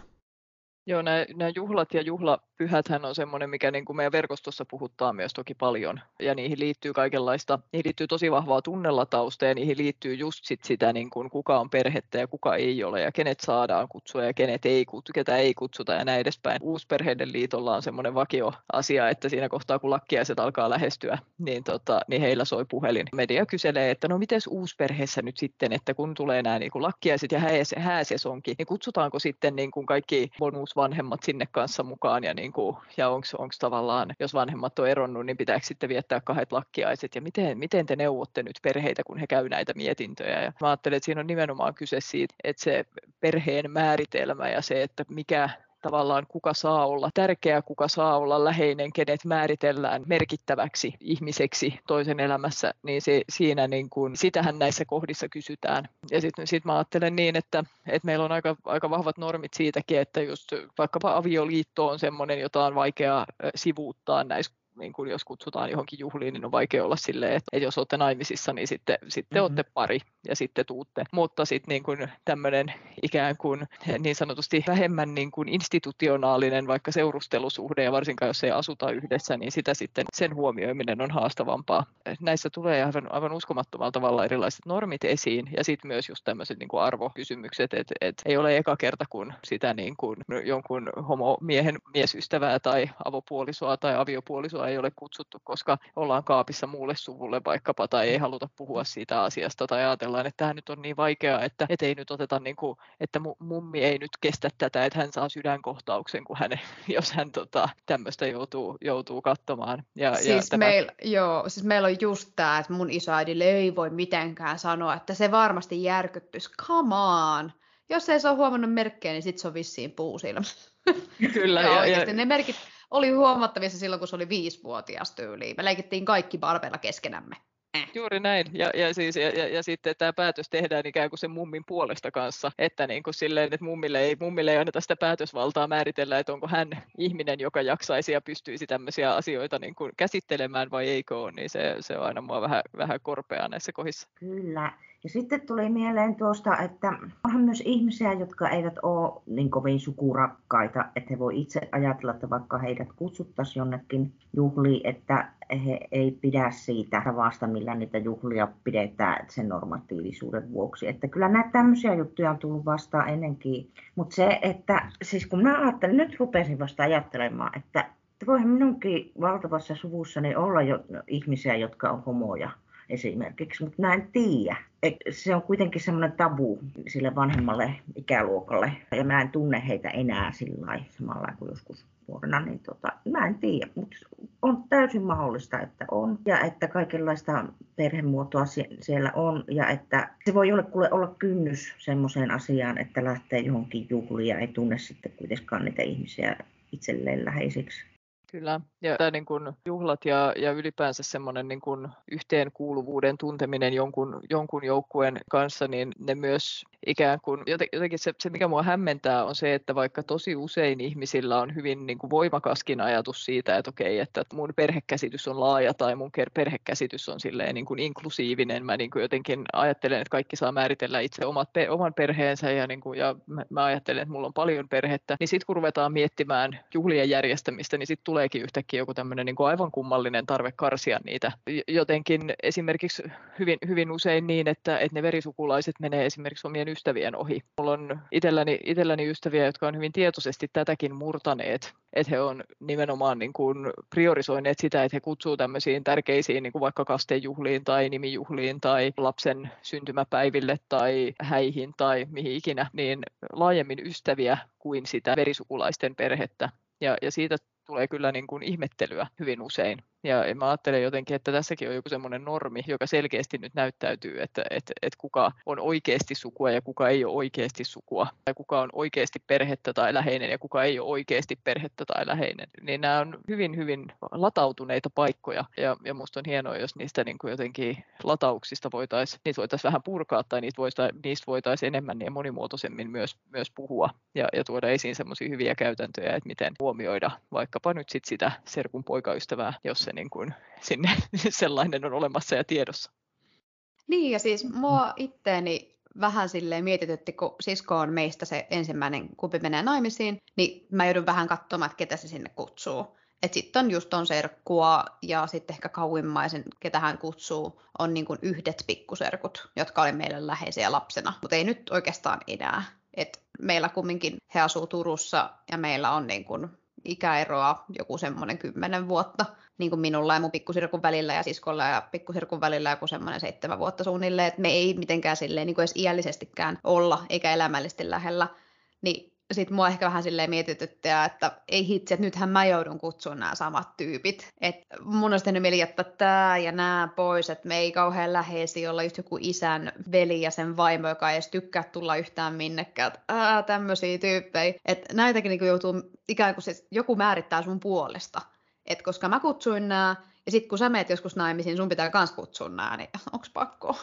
[SPEAKER 3] Joo, nämä, nämä juhlat ja juhlapyhäthän on semmoinen, mikä niin kuin meidän verkostossa puhuttaa myös toki paljon. Ja niihin liittyy kaikenlaista, niihin liittyy tosi vahvaa tunnelatausta ja niihin liittyy just sit sitä, niin kuin kuka on perhettä ja kuka ei ole ja kenet saadaan kutsua ja kenet ei kutsu, ketä ei kutsuta ja näin edespäin. Uusperheiden liitolla on semmoinen vakio-asia, että siinä kohtaa kun lakkiaiset alkaa lähestyä, niin, tota, niin heillä soi puhelin. Media kyselee, että no miten uusperheessä nyt sitten, että kun tulee nämä niin kuin lakkiaiset ja hääsesonki, niin kutsutaanko sitten niin kuin kaikki bonus vanhemmat sinne kanssa mukaan ja, niin kuin, ja onko tavallaan, jos vanhemmat on eronnut, niin pitääkö sitten viettää kahdet lakkiaiset ja miten, miten te neuvotte nyt perheitä, kun he käy näitä mietintöjä. Ja mä ajattelen, että siinä on nimenomaan kyse siitä, että se perheen määritelmä ja se, että mikä tavallaan kuka saa olla tärkeä, kuka saa olla läheinen, kenet määritellään merkittäväksi ihmiseksi toisen elämässä, niin se, siinä niin kuin, sitähän näissä kohdissa kysytään. Ja sitten sit mä ajattelen niin, että, että meillä on aika, aika vahvat normit siitäkin, että just vaikkapa avioliitto on semmoinen, jota on vaikea sivuuttaa näissä niin kuin jos kutsutaan johonkin juhliin, niin on vaikea olla silleen, että, että jos olette naimisissa, niin sitten, sitten mm-hmm. olette pari ja sitten tuutte. Mutta sitten niin kuin tämmöinen ikään kuin niin sanotusti vähemmän niin kuin institutionaalinen vaikka seurustelusuhde ja varsinkaan jos ei asuta yhdessä, niin sitä sitten sen huomioiminen on haastavampaa. Näissä tulee aivan, aivan uskomattomalla tavalla erilaiset normit esiin ja sitten myös just tämmöiset niin kuin arvokysymykset, että, että ei ole eka kerta, kun sitä niin kuin jonkun homomiehen miesystävää tai avopuolisoa tai aviopuolisoa ei ole kutsuttu, koska ollaan kaapissa muulle suvulle vaikkapa tai ei haluta puhua siitä asiasta tai ajatellaan, että tämä nyt on niin vaikeaa, että et ei nyt oteta, niin kuin, että mummi ei nyt kestä tätä, että hän saa sydänkohtauksen, kun hän, jos hän tota, tämmöistä joutuu, joutuu katsomaan.
[SPEAKER 1] Ja, siis, ja tämä... meil, joo, siis meillä on just tämä, että mun isoäidille ei voi mitenkään sanoa, että se varmasti järkyttyisi. Come on! Jos ei se ole huomannut merkkejä, niin sitten se on vissiin puusilmä.
[SPEAKER 3] Kyllä.
[SPEAKER 1] ja, ja, ja, ne merkit, oli huomattavissa silloin, kun se oli viisivuotias tyyliin. Me leikittiin kaikki barbeilla keskenämme.
[SPEAKER 3] Eh. Juuri näin. Ja, ja, siis, ja, ja, ja sitten tämä päätös tehdään ikään kuin sen mummin puolesta kanssa, että niin kuin silleen, että mummille ei, mummille ei anneta sitä päätösvaltaa määritellä, että onko hän ihminen, joka jaksaisi ja pystyisi tämmöisiä asioita niin kuin käsittelemään vai eikö ole, niin se, se on aina mua vähän, vähän korpeaa näissä kohdissa.
[SPEAKER 2] Kyllä. Ja sitten tuli mieleen tuosta, että onhan myös ihmisiä, jotka eivät ole niin kovin sukurakkaita, että he voi itse ajatella, että vaikka heidät kutsuttaisiin jonnekin juhliin, että he ei pidä siitä tavasta, millä niitä juhlia pidetään sen normatiivisuuden vuoksi. Että kyllä näitä tämmöisiä juttuja on tullut vastaan ennenkin. Mutta se, että siis kun mä ajattelin, nyt rupesin vasta ajattelemaan, että voihan minunkin valtavassa suvussani olla jo ihmisiä, jotka on homoja esimerkiksi, mutta mä en tiedä. Se on kuitenkin semmoinen tabu sille vanhemmalle ikäluokalle, ja mä en tunne heitä enää sillä samalla kuin joskus nuorena, niin tota, mä en tiedä, mutta on täysin mahdollista, että on, ja että kaikenlaista perhemuotoa siellä on, ja että se voi olla, kuule, olla kynnys semmoiseen asiaan, että lähtee johonkin juhliin ja ei tunne sitten kuitenkaan niitä ihmisiä itselleen läheisiksi.
[SPEAKER 3] Kyllä, ja tämä niin kuin juhlat ja, ja ylipäänsä semmoinen niin kuin yhteenkuuluvuuden tunteminen jonkun, jonkun joukkueen kanssa, niin ne myös ikään kuin, jotenkin se, se mikä mua hämmentää on se, että vaikka tosi usein ihmisillä on hyvin niin kuin voimakaskin ajatus siitä, että okei, että mun perhekäsitys on laaja tai mun perhekäsitys on silleen niin kuin inklusiivinen, mä niin kuin jotenkin ajattelen, että kaikki saa määritellä itse omat, oman perheensä ja, niin kuin, ja mä, mä ajattelen, että mulla on paljon perhettä, niin sitten kun ruvetaan miettimään juhlien järjestämistä, niin sitten tulee tuleekin yhtäkkiä joku tämmöinen niin aivan kummallinen tarve karsia niitä. Jotenkin esimerkiksi hyvin, hyvin usein niin, että, että ne verisukulaiset menee esimerkiksi omien ystävien ohi. Mulla on itselläni, itselläni ystäviä, jotka on hyvin tietoisesti tätäkin murtaneet, että he on nimenomaan niin kuin priorisoineet sitä, että he kutsuu tämmöisiin tärkeisiin niin kuin vaikka kastejuhliin tai nimijuhliin tai lapsen syntymäpäiville tai häihin tai mihin ikinä, niin laajemmin ystäviä kuin sitä verisukulaisten perhettä. Ja, ja siitä tulee kyllä niin kuin ihmettelyä hyvin usein. Ja mä ajattelen jotenkin, että tässäkin on joku semmoinen normi, joka selkeästi nyt näyttäytyy, että, että, että kuka on oikeasti sukua ja kuka ei ole oikeasti sukua, tai kuka on oikeasti perhettä tai läheinen ja kuka ei ole oikeasti perhettä tai läheinen. Niin nämä on hyvin, hyvin latautuneita paikkoja, ja, ja musta on hienoa, jos niistä niin kuin jotenkin latauksista voitaisiin, niitä voitaisiin vähän purkaa, tai niistä voitaisiin, niistä voitaisiin enemmän ja monimuotoisemmin myös, myös puhua, ja, ja tuoda esiin semmoisia hyviä käytäntöjä, että miten huomioida vaikkapa nyt sit sitä serkun poikaystävää, jos se niin kuin sinne sellainen on olemassa ja tiedossa.
[SPEAKER 1] Niin ja siis mua itteeni vähän silleen mietitytti, kun sisko on meistä se ensimmäinen kumpi menee naimisiin, niin mä joudun vähän katsomaan, että ketä se sinne kutsuu. Sitten on just on serkkua ja sitten ehkä kauimmaisen, ketä hän kutsuu, on niin kuin yhdet pikkuserkut, jotka oli meille läheisiä lapsena, mutta ei nyt oikeastaan enää. Et meillä kumminkin he asuu Turussa ja meillä on niin kuin ikäeroa joku semmoinen kymmenen vuotta, niin kuin minulla ja mun pikkusirkun välillä ja siskolla ja pikkusirkun välillä joku semmoinen seitsemän vuotta suunnilleen, että me ei mitenkään silleen niin kuin edes iällisestikään olla eikä elämällisesti lähellä, niin sitten mua ehkä vähän silleen mietityttää, että ei hitsi, että nythän mä joudun kutsumaan nämä samat tyypit. Et mun olisi tehnyt mieli jättää tää ja nämä pois, että me ei kauhean läheisi olla just joku isän veli ja sen vaimo, joka ei edes tykkää tulla yhtään minnekään. Ää, tämmöisiä tyyppejä. Että näitäkin niin joutuu ikään kuin se, joku määrittää sun puolesta. Et koska mä kutsuin nämä, ja sitten kun sä meet joskus naimisiin, sun pitää kans kutsua nämä, niin onks pakko?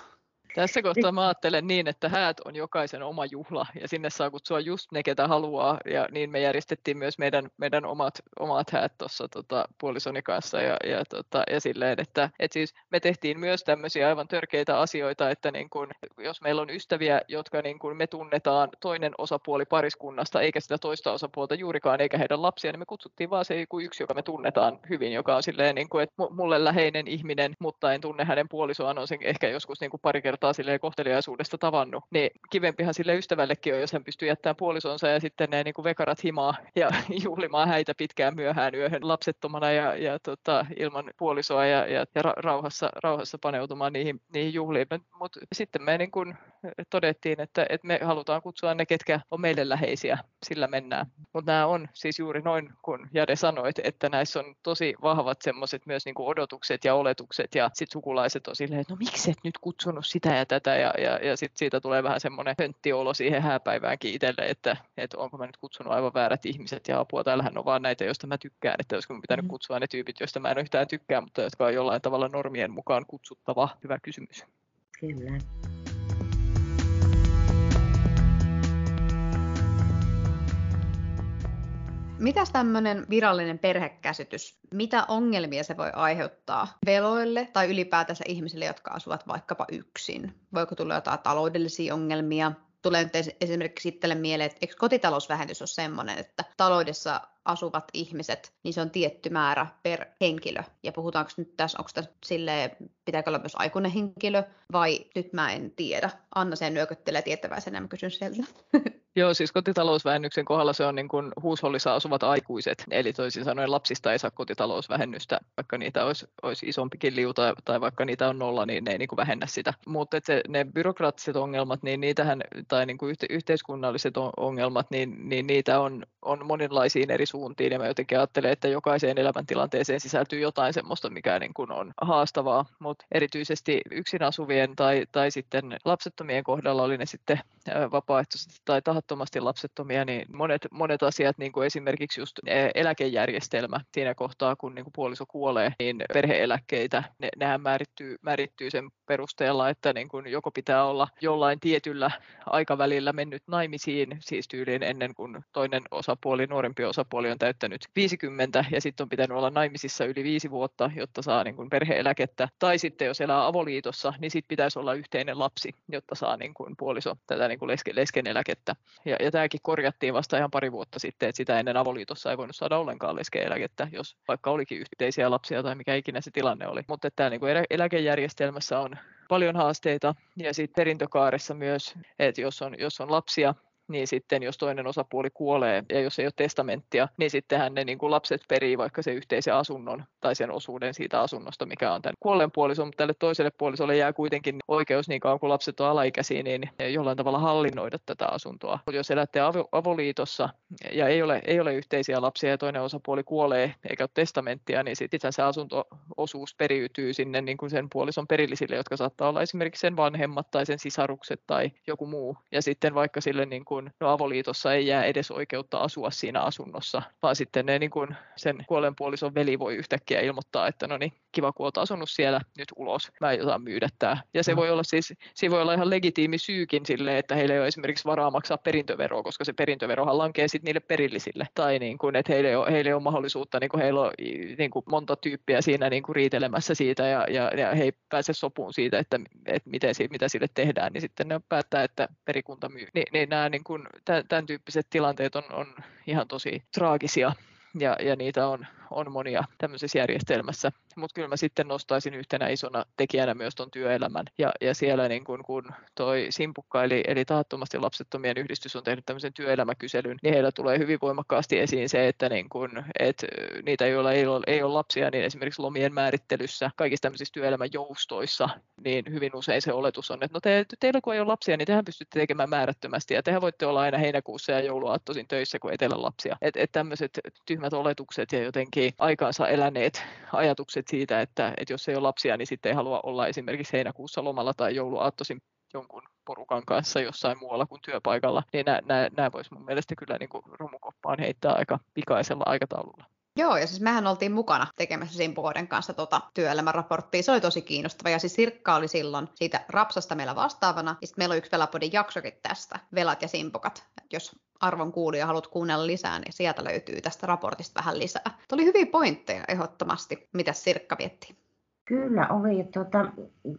[SPEAKER 3] Tässä kohtaa mä ajattelen niin, että häät on jokaisen oma juhla ja sinne saa kutsua just ne, ketä haluaa. Ja niin me järjestettiin myös meidän, meidän omat, omat häät tuossa tota, puolisoni kanssa. Ja, ja, tota, ja silleen, että et siis me tehtiin myös tämmöisiä aivan törkeitä asioita, että niin kun, jos meillä on ystäviä, jotka niin kun me tunnetaan toinen osapuoli pariskunnasta, eikä sitä toista osapuolta juurikaan, eikä heidän lapsia, niin me kutsuttiin vaan se joku yksi, joka me tunnetaan hyvin, joka on silleen, niin kuin, että mulle läheinen ihminen, mutta en tunne hänen puolisoaan, on sen ehkä joskus niin kuin pari kertaa kertaa silleen kohteliaisuudesta tavannut, niin kivempihan sille ystävällekin on, jos hän pystyy jättämään puolisonsa ja sitten ne niin kuin vekarat himaa ja juhlimaan häitä pitkään myöhään yöhön lapsettomana ja, ja tota, ilman puolisoa ja, ja, ja rauhassa, rauhassa paneutumaan niihin, niihin juhliin. Mutta sitten me niin kuin todettiin, että, että me halutaan kutsua ne, ketkä on meille läheisiä, sillä mennään. Mutta nämä on siis juuri noin, kun Jade sanoi, että näissä on tosi vahvat semmoiset myös niin kuin odotukset ja oletukset ja sitten sukulaiset on silleen, että no miksi et nyt kutsunut sitä ja tätä ja, ja, ja sitten siitä tulee vähän semmoinen hönttiolo siihen hääpäiväänkin itselle, että, että onko mä nyt kutsunut aivan väärät ihmiset ja apua, täällähän on vaan näitä, joista mä tykkään, että olisiko pitänyt mm. kutsua ne tyypit, joista mä en yhtään tykkää, mutta jotka on jollain tavalla normien mukaan kutsuttava. Hyvä kysymys.
[SPEAKER 2] Kyllä.
[SPEAKER 1] Mitäs tämmöinen virallinen perhekäsitys, mitä ongelmia se voi aiheuttaa veloille tai ylipäätänsä ihmisille, jotka asuvat vaikkapa yksin? Voiko tulla jotain taloudellisia ongelmia? Tulee nyt esimerkiksi itselle mieleen, että eikö kotitalousvähennys ole semmoinen, että taloudessa asuvat ihmiset, niin se on tietty määrä per henkilö. Ja puhutaanko nyt tässä, onko tässä silleen, pitääkö olla myös aikuinen henkilö, vai nyt mä en tiedä. Anna sen nyököttelee tietäväisenä, mä kysyn sieltä.
[SPEAKER 3] Joo, siis kotitalousvähennyksen kohdalla se on niin kuin huushollissa asuvat aikuiset, eli toisin sanoen lapsista ei saa kotitalousvähennystä, vaikka niitä olisi, olisi isompikin liu tai, vaikka niitä on nolla, niin ne ei niin kuin vähennä sitä. Mutta ne byrokraattiset ongelmat, niin niitähän, tai niin kuin yhte, yhteiskunnalliset ongelmat, niin, niin niitä on, on monenlaisiin eri suuntiin, ja mä jotenkin ajattelen, että jokaiseen elämäntilanteeseen sisältyy jotain semmoista, mikä niin kuin on haastavaa, mutta erityisesti yksin asuvien tai, tai sitten lapsettomien kohdalla oli ne sitten vapaaehtoisesti tai tahattomasti lapsettomia, niin monet, monet asiat, niin kuin esimerkiksi just eläkejärjestelmä siinä kohtaa, kun niin kuin puoliso kuolee, niin perheeläkkeitä, ne, nehän määrittyy, määrittyy sen perusteella, että niin kuin joko pitää olla jollain tietyllä aikavälillä mennyt naimisiin, siis tyyliin ennen kuin toinen osapuoli, nuorempi osapuoli on täyttänyt 50 ja sitten on pitänyt olla naimisissa yli viisi vuotta, jotta saa niin kuin perheeläkettä. Tai sitten jos elää avoliitossa, niin sitten pitäisi olla yhteinen lapsi, jotta saa niin kuin puoliso tätä niin kuin leske, leskeneläkettä. Ja, ja tämäkin korjattiin vasta ihan pari vuotta sitten, että sitä ennen avoliitossa ei voinut saada ollenkaan leskeeläkettä, jos vaikka olikin yhteisiä lapsia tai mikä ikinä se tilanne oli. Mutta tämä niin kuin eläkejärjestelmässä on paljon haasteita ja sitten perintökaaressa myös, että jos on, jos on lapsia, niin sitten jos toinen osapuoli kuolee ja jos ei ole testamenttia, niin sittenhän ne niin kuin lapset perii vaikka se yhteisen asunnon tai sen osuuden siitä asunnosta, mikä on tämän kuolleen puolison, mutta tälle toiselle puolisolle jää kuitenkin oikeus niin kauan kuin lapset on alaikäisiä, niin jollain tavalla hallinnoida tätä asuntoa. Jos elätte avoliitossa ja ei ole, ei ole yhteisiä lapsia ja toinen osapuoli kuolee eikä ole testamenttia, niin sitten se asuntoosuus periytyy sinne niin kuin sen puolison perillisille, jotka saattaa olla esimerkiksi sen vanhemmat tai sen sisarukset tai joku muu. Ja sitten vaikka sille niin kuin, no avoliitossa ei jää edes oikeutta asua siinä asunnossa, vaan sitten ne, niin kuin sen kuoleenpuolison veli voi yhtäkkiä ilmoittaa, että no niin, kiva kun olet asunut siellä nyt ulos, mä en osaa myydä tää. Ja se mm. voi olla siis, siinä voi olla ihan legitiimi syykin sille, että heillä ei ole esimerkiksi varaa maksaa perintöveroa, koska se perintöverohan lankee sitten niille perillisille. Tai niin kuin, että heille on, heille on mahdollisuutta, niin kuin heillä on niin kuin monta tyyppiä siinä niin kuin riitelemässä siitä ja, ja, ja he ei pääse sopuun siitä, että, että miten, mitä sille tehdään, niin sitten ne päättää, että perikunta myy. Ni, niin nämä niin kuin, tämän, tämän tyyppiset tilanteet on, on ihan tosi traagisia ja, ja niitä on, on monia tämmöisessä järjestelmässä. Mutta kyllä mä sitten nostaisin yhtenä isona tekijänä myös tuon työelämän. Ja, ja siellä niin kun, kun toi Simpukka eli, eli tahattomasti lapsettomien yhdistys on tehnyt tämmöisen työelämäkyselyn, niin heillä tulee hyvin voimakkaasti esiin se, että niin kun, et niitä, joilla ei ole, ei ole lapsia, niin esimerkiksi lomien määrittelyssä, kaikissa tämmöisissä työelämän joustoissa, niin hyvin usein se oletus on, että no te, teillä kun ei ole lapsia, niin tehän pystytte tekemään määrättömästi ja tehän voitte olla aina heinäkuussa ja jouluaattoisin töissä, kun ei teillä lapsia. Että et tämmöiset tyhmät oletukset ja jotenkin aikaansa eläneet ajatukset siitä, että, että jos ei ole lapsia, niin sitten ei halua olla esimerkiksi heinäkuussa lomalla tai jouluaattoisin jonkun porukan kanssa jossain muualla kuin työpaikalla, niin nämä voisi mun mielestä kyllä niin kuin romukoppaan heittää aika pikaisella aikataululla.
[SPEAKER 1] Joo, ja siis mehän oltiin mukana tekemässä Simpukoiden kanssa tota työelämäraporttia. Se oli tosi kiinnostava. Ja siis Sirkka oli silloin siitä rapsasta meillä vastaavana. Ja sitten meillä on yksi Velapodin jaksokin tästä, Velat ja Simpukat. Jos arvon kuulija haluat kuunnella lisää, niin sieltä löytyy tästä raportista vähän lisää. Tuo oli hyviä pointteja ehdottomasti. Mitä Sirkka vietti?
[SPEAKER 2] Kyllä oli. Tuota,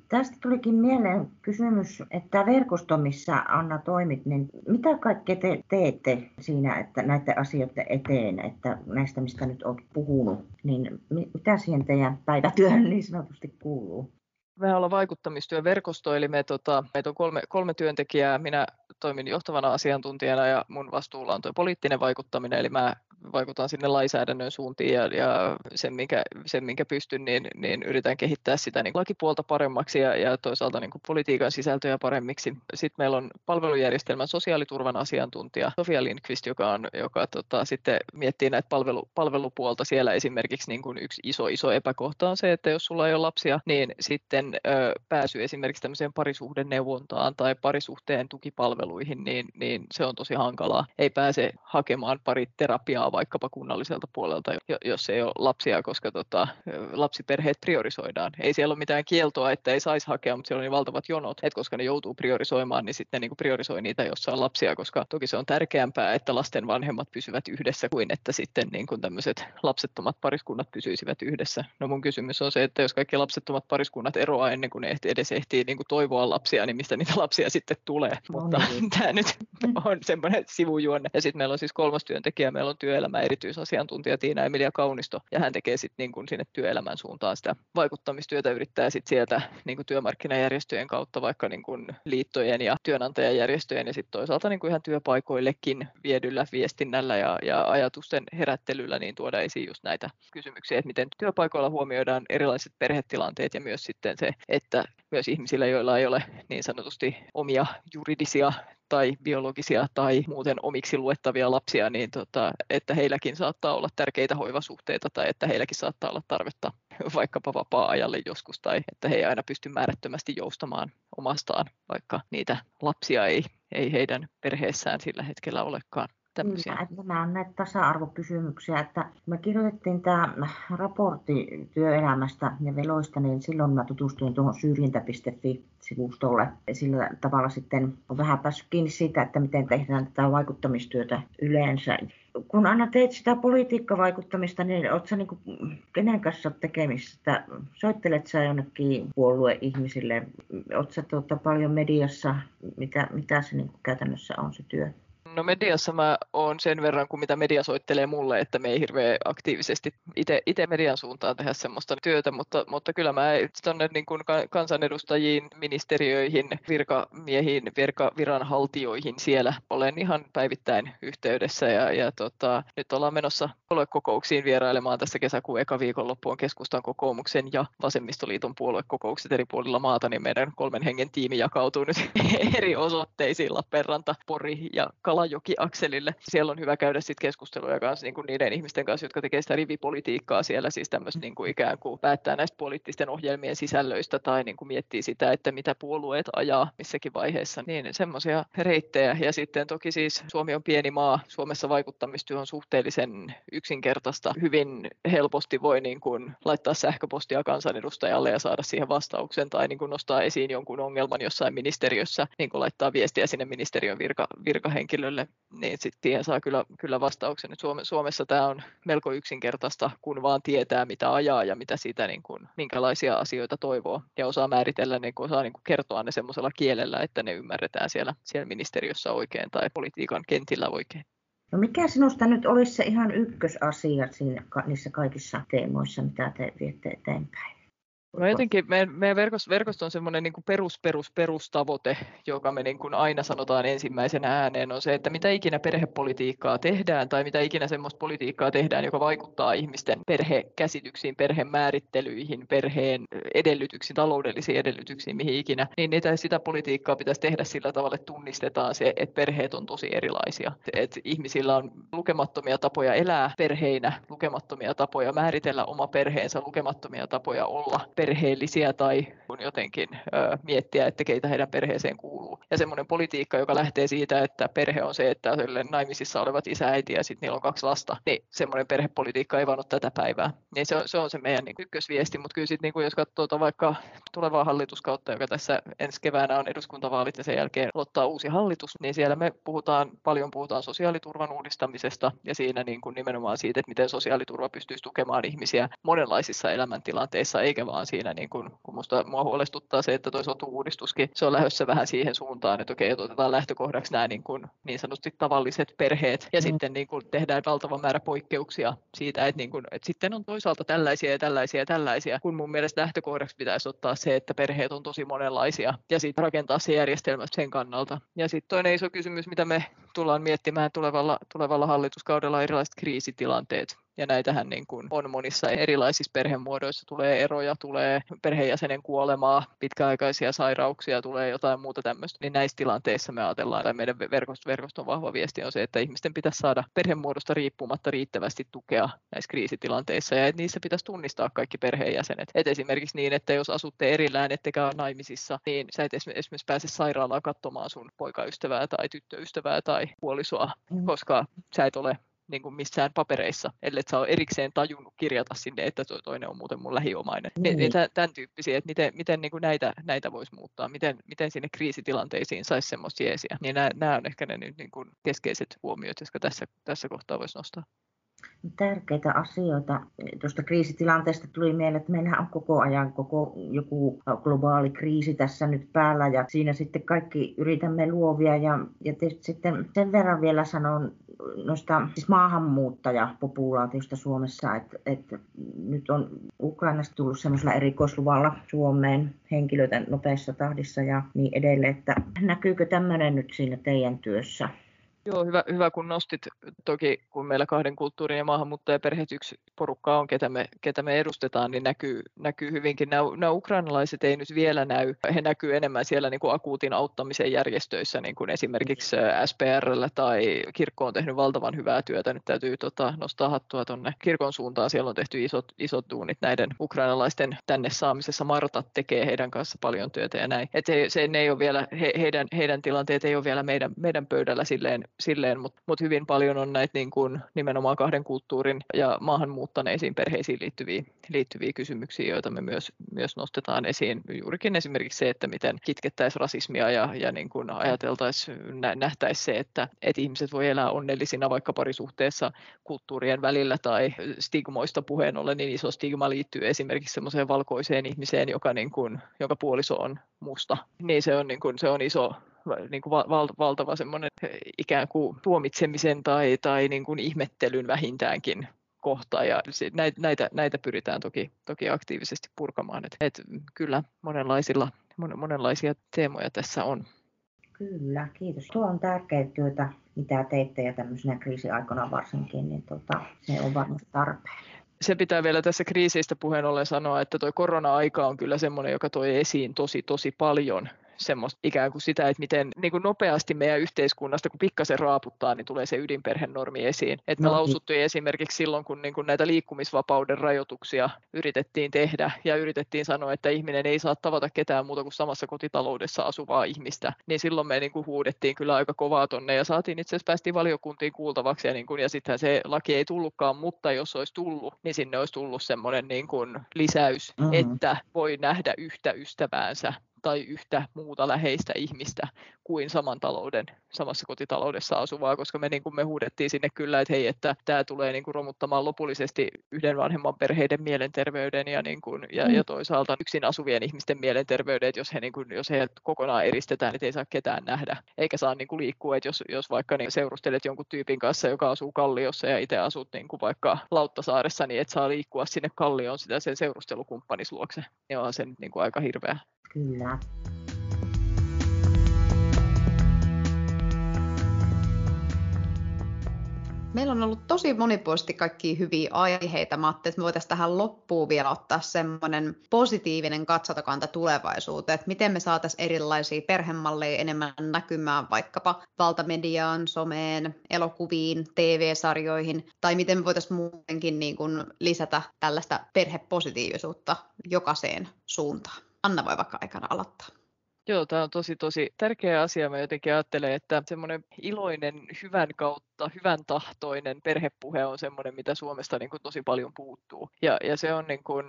[SPEAKER 2] tästä tulikin mieleen kysymys, että verkosto, missä Anna toimit, niin mitä kaikkea te teette siinä, että näiden asioiden eteen, että näistä, mistä nyt olet puhunut, niin mitä siihen teidän päivätyöhön niin sanotusti kuuluu?
[SPEAKER 3] Me ollaan vaikuttamistyöverkosto, eli me, tota, meitä on kolme, kolme työntekijää. Minä toimin johtavana asiantuntijana ja mun vastuulla on tuo poliittinen vaikuttaminen, eli mä vaikutan sinne lainsäädännön suuntiin ja, ja sen, minkä, sen, minkä pystyn, niin, niin yritän kehittää sitä niin lakipuolta paremmaksi ja, ja toisaalta niin kuin politiikan sisältöjä paremmiksi. Sitten meillä on palvelujärjestelmän sosiaaliturvan asiantuntija Sofia Lindqvist, joka, on, joka tota, sitten miettii näitä palvelu, palvelupuolta. Siellä esimerkiksi niin kuin yksi iso, iso epäkohta on se, että jos sulla ei ole lapsia, niin sitten ö, pääsy esimerkiksi tämmöiseen parisuhdeneuvontaan tai parisuhteen tukipalveluihin, niin, niin se on tosi hankalaa. Ei pääse hakemaan pari terapiaa vaikkapa kunnalliselta puolelta, jos ei ole lapsia, koska tota, lapsiperheet priorisoidaan. Ei siellä ole mitään kieltoa, että ei saisi hakea, mutta siellä on niin valtavat jonot, että koska ne joutuu priorisoimaan, niin sitten ne niin priorisoi niitä, jossa on lapsia, koska toki se on tärkeämpää, että lasten vanhemmat pysyvät yhdessä kuin että sitten niin kuin tämmöiset lapsettomat pariskunnat pysyisivät yhdessä. No mun kysymys on se, että jos kaikki lapsettomat pariskunnat eroaa ennen kuin ne edes ehtii niin kuin toivoa lapsia, niin mistä niitä lapsia sitten tulee. No Mutta niin. tämä nyt on semmoinen sivujuonne. Ja sitten meillä on siis kolmas työntekijä, meillä on työ työelämän erityisasiantuntija Tiina Emilia Kaunisto, ja hän tekee sitten niin sinne työelämän suuntaan sitä vaikuttamistyötä, yrittää sitten sieltä niin kuin työmarkkinajärjestöjen kautta vaikka niin kuin liittojen ja työnantajajärjestöjen ja sitten toisaalta niin kuin ihan työpaikoillekin viedyllä viestinnällä ja, ja ajatusten herättelyllä niin tuoda esiin just näitä kysymyksiä, että miten työpaikoilla huomioidaan erilaiset perhetilanteet ja myös sitten se, että myös ihmisillä, joilla ei ole niin sanotusti omia juridisia tai biologisia tai muuten omiksi luettavia lapsia, niin tota, että heilläkin saattaa olla tärkeitä hoivasuhteita tai että heilläkin saattaa olla tarvetta vaikkapa vapaa-ajalle joskus tai että he ei aina pysty määrättömästi joustamaan omastaan, vaikka niitä lapsia ei, ei heidän perheessään sillä hetkellä olekaan
[SPEAKER 2] tämmöisiä? Nämä on näitä tasa-arvokysymyksiä, että me kirjoitettiin tämä raportti työelämästä ja veloista, niin silloin mä tutustuin tuohon syrjintä.fi-sivustolle. Sillä tavalla sitten on vähän päässyt kiinni siitä, että miten tehdään tätä vaikuttamistyötä yleensä. Kun Anna teet sitä politiikkavaikuttamista, niin oletko sä niin kuin, kenen kanssa tekemistä? Soittelet sä jonnekin puolue-ihmisille? Oletko sä tuota, paljon mediassa? Mitä, mitä se niin kuin käytännössä on se työ?
[SPEAKER 3] No mediassa mä oon sen verran, kuin mitä media soittelee mulle, että me ei hirveän aktiivisesti itse median suuntaan tehdä semmoista työtä, mutta, mutta kyllä mä tuonne niin kuin kansanedustajiin, ministeriöihin, virkamiehiin, virka, viranhaltijoihin siellä olen ihan päivittäin yhteydessä ja, ja tota, nyt ollaan menossa puoluekokouksiin vierailemaan tässä kesäkuun eka viikonloppuun keskustan kokoomuksen ja vasemmistoliiton puoluekokoukset eri puolilla maata, niin meidän kolmen hengen tiimi jakautuu nyt eri osoitteisiin Lappeenranta, Pori ja Kalajoki-akselille. Siellä on hyvä käydä sitten keskusteluja kanssa niin kuin niiden ihmisten kanssa, jotka tekevät sitä rivipolitiikkaa siellä, siis tämmöistä niin kuin ikään kuin päättää näistä poliittisten ohjelmien sisällöistä tai niin kuin miettii sitä, että mitä puolueet ajaa missäkin vaiheessa, niin semmoisia reittejä. Ja sitten toki siis Suomi on pieni maa, Suomessa vaikuttamistyö on suhteellisen yksinkertaista. Hyvin helposti voi niin kuin laittaa sähköpostia kansanedustajalle ja saada siihen vastauksen tai niin kuin nostaa esiin jonkun ongelman jossain ministeriössä, niin kuin laittaa viestiä sinne ministeriön virka, virkahenkilölle, niin sitten siihen saa kyllä, kyllä vastauksen. Suome, Suomessa tämä on melko yksinkertaista, kun vaan tietää, mitä ajaa ja mitä siitä, niin kuin, minkälaisia asioita toivoo ja osaa määritellä, niin kuin, osaa niin kuin kertoa ne semmoisella kielellä, että ne ymmärretään siellä, siellä ministeriössä oikein tai politiikan kentillä oikein.
[SPEAKER 2] No mikä sinusta nyt olisi se ihan ykkösasia siinä, niissä kaikissa teemoissa, mitä te viette eteenpäin?
[SPEAKER 3] No jotenkin meidän, meidän verkosto, verkosto on semmoinen niin kuin perus, perus, perustavoite, joka me niin kuin aina sanotaan ensimmäisenä ääneen, on se, että mitä ikinä perhepolitiikkaa tehdään tai mitä ikinä semmoista politiikkaa tehdään, joka vaikuttaa ihmisten perhekäsityksiin, perhemäärittelyihin, perheen edellytyksiin, taloudellisiin edellytyksiin, mihin ikinä, niin niitä, sitä politiikkaa pitäisi tehdä sillä tavalla, että tunnistetaan se, että perheet on tosi erilaisia. Että ihmisillä on lukemattomia tapoja elää perheinä, lukemattomia tapoja määritellä oma perheensä, lukemattomia tapoja olla perheellisiä tai kun jotenkin ö, miettiä, että keitä heidän perheeseen kuuluu. Ja semmoinen politiikka, joka lähtee siitä, että perhe on se, että naimisissa olevat isä, äiti ja sitten niillä on kaksi lasta, niin semmoinen perhepolitiikka ei vaan ole tätä päivää. Niin se on se, on se meidän niin ykkösviesti, mutta kyllä sitten niin jos katsoo vaikka tulevaa hallituskautta, joka tässä ensi keväänä on eduskuntavaalit ja sen jälkeen aloittaa uusi hallitus, niin siellä me puhutaan, paljon puhutaan sosiaaliturvan uudistamisesta ja siinä niin kuin nimenomaan siitä, että miten sosiaaliturva pystyisi tukemaan ihmisiä monenlaisissa elämäntilanteissa, eikä vaan siinä, niin kuin, kun musta, mua huolestuttaa se, että tuo sotu-uudistuskin, se on lähdössä vähän siihen suuntaan, että okei, otetaan lähtökohdaksi nämä niin, kuin, niin sanotusti tavalliset perheet, ja mm. sitten niin kuin, tehdään valtava määrä poikkeuksia siitä, että, niin kuin, että sitten on toisaalta tällaisia ja tällaisia ja tällaisia, kun mun mielestä lähtökohdaksi pitäisi ottaa se, että perheet on tosi monenlaisia, ja sitten rakentaa se järjestelmä sen kannalta. Ja sitten toinen iso kysymys, mitä me tullaan miettimään tulevalla, tulevalla hallituskaudella, erilaiset kriisitilanteet, ja näitähän niin kuin on monissa erilaisissa perhemuodoissa. Tulee eroja, tulee perheenjäsenen kuolemaa, pitkäaikaisia sairauksia, tulee jotain muuta tämmöistä. Niin näissä tilanteissa me ajatellaan, tai meidän verkoston, verkoston vahva viesti on se, että ihmisten pitäisi saada perhemuodosta riippumatta riittävästi tukea näissä kriisitilanteissa, ja että niissä pitäisi tunnistaa kaikki perheenjäsenet. Et esimerkiksi niin, että jos asutte erillään, ettekä ole naimisissa, niin sä et esimerkiksi pääse sairaalaan katsomaan sun poikaystävää tai tyttöystävää tai puolisoa, mm. koska sä et ole niin kuin missään papereissa, ellei sä ole erikseen tajunnut kirjata sinne, että toinen on muuten mun lähiomainen. Niin. Niin tämän tyyppisiä, että miten, miten niin kuin näitä, näitä voisi muuttaa, miten, miten sinne kriisitilanteisiin saisi semmoista jeesiä. Niin nämä, nämä on ehkä ne nyt niin kuin keskeiset huomiot, jotka tässä, tässä kohtaa voisi nostaa
[SPEAKER 2] tärkeitä asioita. Tuosta kriisitilanteesta tuli mieleen, että meillähän on koko ajan koko joku globaali kriisi tässä nyt päällä ja siinä sitten kaikki yritämme luovia ja, ja sitten sen verran vielä sanon noista siis maahanmuuttajapopulaatiosta Suomessa, että, että nyt on Ukrainasta tullut semmoisella erikoisluvalla Suomeen henkilöitä nopeassa tahdissa ja niin edelleen, että näkyykö tämmöinen nyt siinä teidän työssä?
[SPEAKER 3] Joo, hyvä, hyvä kun nostit. Toki kun meillä kahden kulttuurin ja maahanmuuttajaperheet yksi porukka on, ketä me, ketä me edustetaan, niin näkyy, näkyy hyvinkin. Nämä, nämä ukrainalaiset ei nyt vielä näy. He näkyy enemmän siellä niin kuin akuutin auttamisen järjestöissä, niin kuin esimerkiksi SPRllä tai kirkko on tehnyt valtavan hyvää työtä. Nyt täytyy tota, nostaa hattua tuonne kirkon suuntaan. Siellä on tehty isot, isot tuunit näiden ukrainalaisten tänne saamisessa. Martat tekee heidän kanssa paljon työtä ja näin. Et se, se, ne ei ole vielä, he, heidän, heidän tilanteet ei ole vielä meidän, meidän pöydällä silleen silleen, mutta mut hyvin paljon on näitä niin kuin nimenomaan kahden kulttuurin ja maahan muuttaneisiin perheisiin liittyviä, liittyviä kysymyksiä, joita me myös, myös nostetaan esiin. Juurikin esimerkiksi se, että miten kitkettäisiin rasismia ja, ja niin kuin ajateltaisiin, nähtäisiin se, että, että ihmiset voi elää onnellisina vaikka parisuhteessa kulttuurien välillä tai stigmoista puheen ollen, niin iso stigma liittyy esimerkiksi semmoiseen valkoiseen ihmiseen, joka, niin kuin, joka puoliso on musta. Niin se on, niin kuin, se on iso, niin kuin val, valtava semmoinen ikään kuin tuomitsemisen tai, tai niin kuin ihmettelyn vähintäänkin kohta ja näitä, näitä, pyritään toki, toki aktiivisesti purkamaan. Et, et kyllä monenlaisilla, monenlaisia teemoja tässä on.
[SPEAKER 2] Kyllä, kiitos. Tuo on tärkeää työtä, mitä teitte ja tämmöisenä kriisiaikana varsinkin, niin tota, se on varmasti tarpeen
[SPEAKER 3] se pitää vielä tässä kriisistä puheen ollen sanoa, että tuo korona-aika on kyllä semmoinen, joka toi esiin tosi tosi paljon semmoista ikään kuin sitä, että miten niin kuin nopeasti meidän yhteiskunnasta, kun pikkasen raaputtaa, niin tulee se ydinperhenormi esiin. Et me no, lausuttiin esimerkiksi silloin, kun niin kuin näitä liikkumisvapauden rajoituksia yritettiin tehdä ja yritettiin sanoa, että ihminen ei saa tavata ketään muuta kuin samassa kotitaloudessa asuvaa ihmistä, niin silloin me niin kuin huudettiin kyllä aika kovaa tonne ja saatiin itse asiassa päästiin valiokuntiin kuultavaksi ja, niin kuin, ja sitten se laki ei tullutkaan, mutta jos olisi tullut, niin sinne olisi tullut semmoinen niin kuin lisäys, mm-hmm. että voi nähdä yhtä ystäväänsä tai yhtä muuta läheistä ihmistä kuin saman talouden, samassa kotitaloudessa asuvaa, koska me, niin kuin me huudettiin sinne kyllä, että hei, että tämä tulee niin kuin romuttamaan lopullisesti yhden vanhemman perheiden mielenterveyden ja, niin kuin, ja, mm. ja toisaalta yksin asuvien ihmisten mielenterveyden, että jos he, niin kuin, jos he kokonaan eristetään, että ei saa ketään nähdä, eikä saa niin kuin liikkua, että jos, jos vaikka niin seurustelet jonkun tyypin kanssa, joka asuu Kalliossa ja itse asut niin kuin vaikka Lauttasaaressa, niin et saa liikkua sinne Kallioon sitä sen seurustelukumppanis luokse, niin on se niin kuin aika hirveä.
[SPEAKER 2] Kyllä.
[SPEAKER 1] Meillä on ollut tosi monipuolisesti kaikki hyviä aiheita. Mä että me voitaisiin tähän loppuun vielä ottaa semmoinen positiivinen katsotokanta tulevaisuuteen, että miten me saataisiin erilaisia perhemalleja enemmän näkymään vaikkapa valtamediaan, someen, elokuviin, TV-sarjoihin, tai miten me voitaisiin muutenkin niin kuin lisätä tällaista perhepositiivisuutta jokaiseen suuntaan. Anna voi vaikka aikana aloittaa.
[SPEAKER 3] Joo, tämä on tosi tosi tärkeä asia. Mä jotenkin ajattelen, että semmoinen iloinen hyvän kautta mutta hyvän tahtoinen perhepuhe on semmoinen, mitä Suomesta niin kuin tosi paljon puuttuu. Ja, ja se on niin kuin,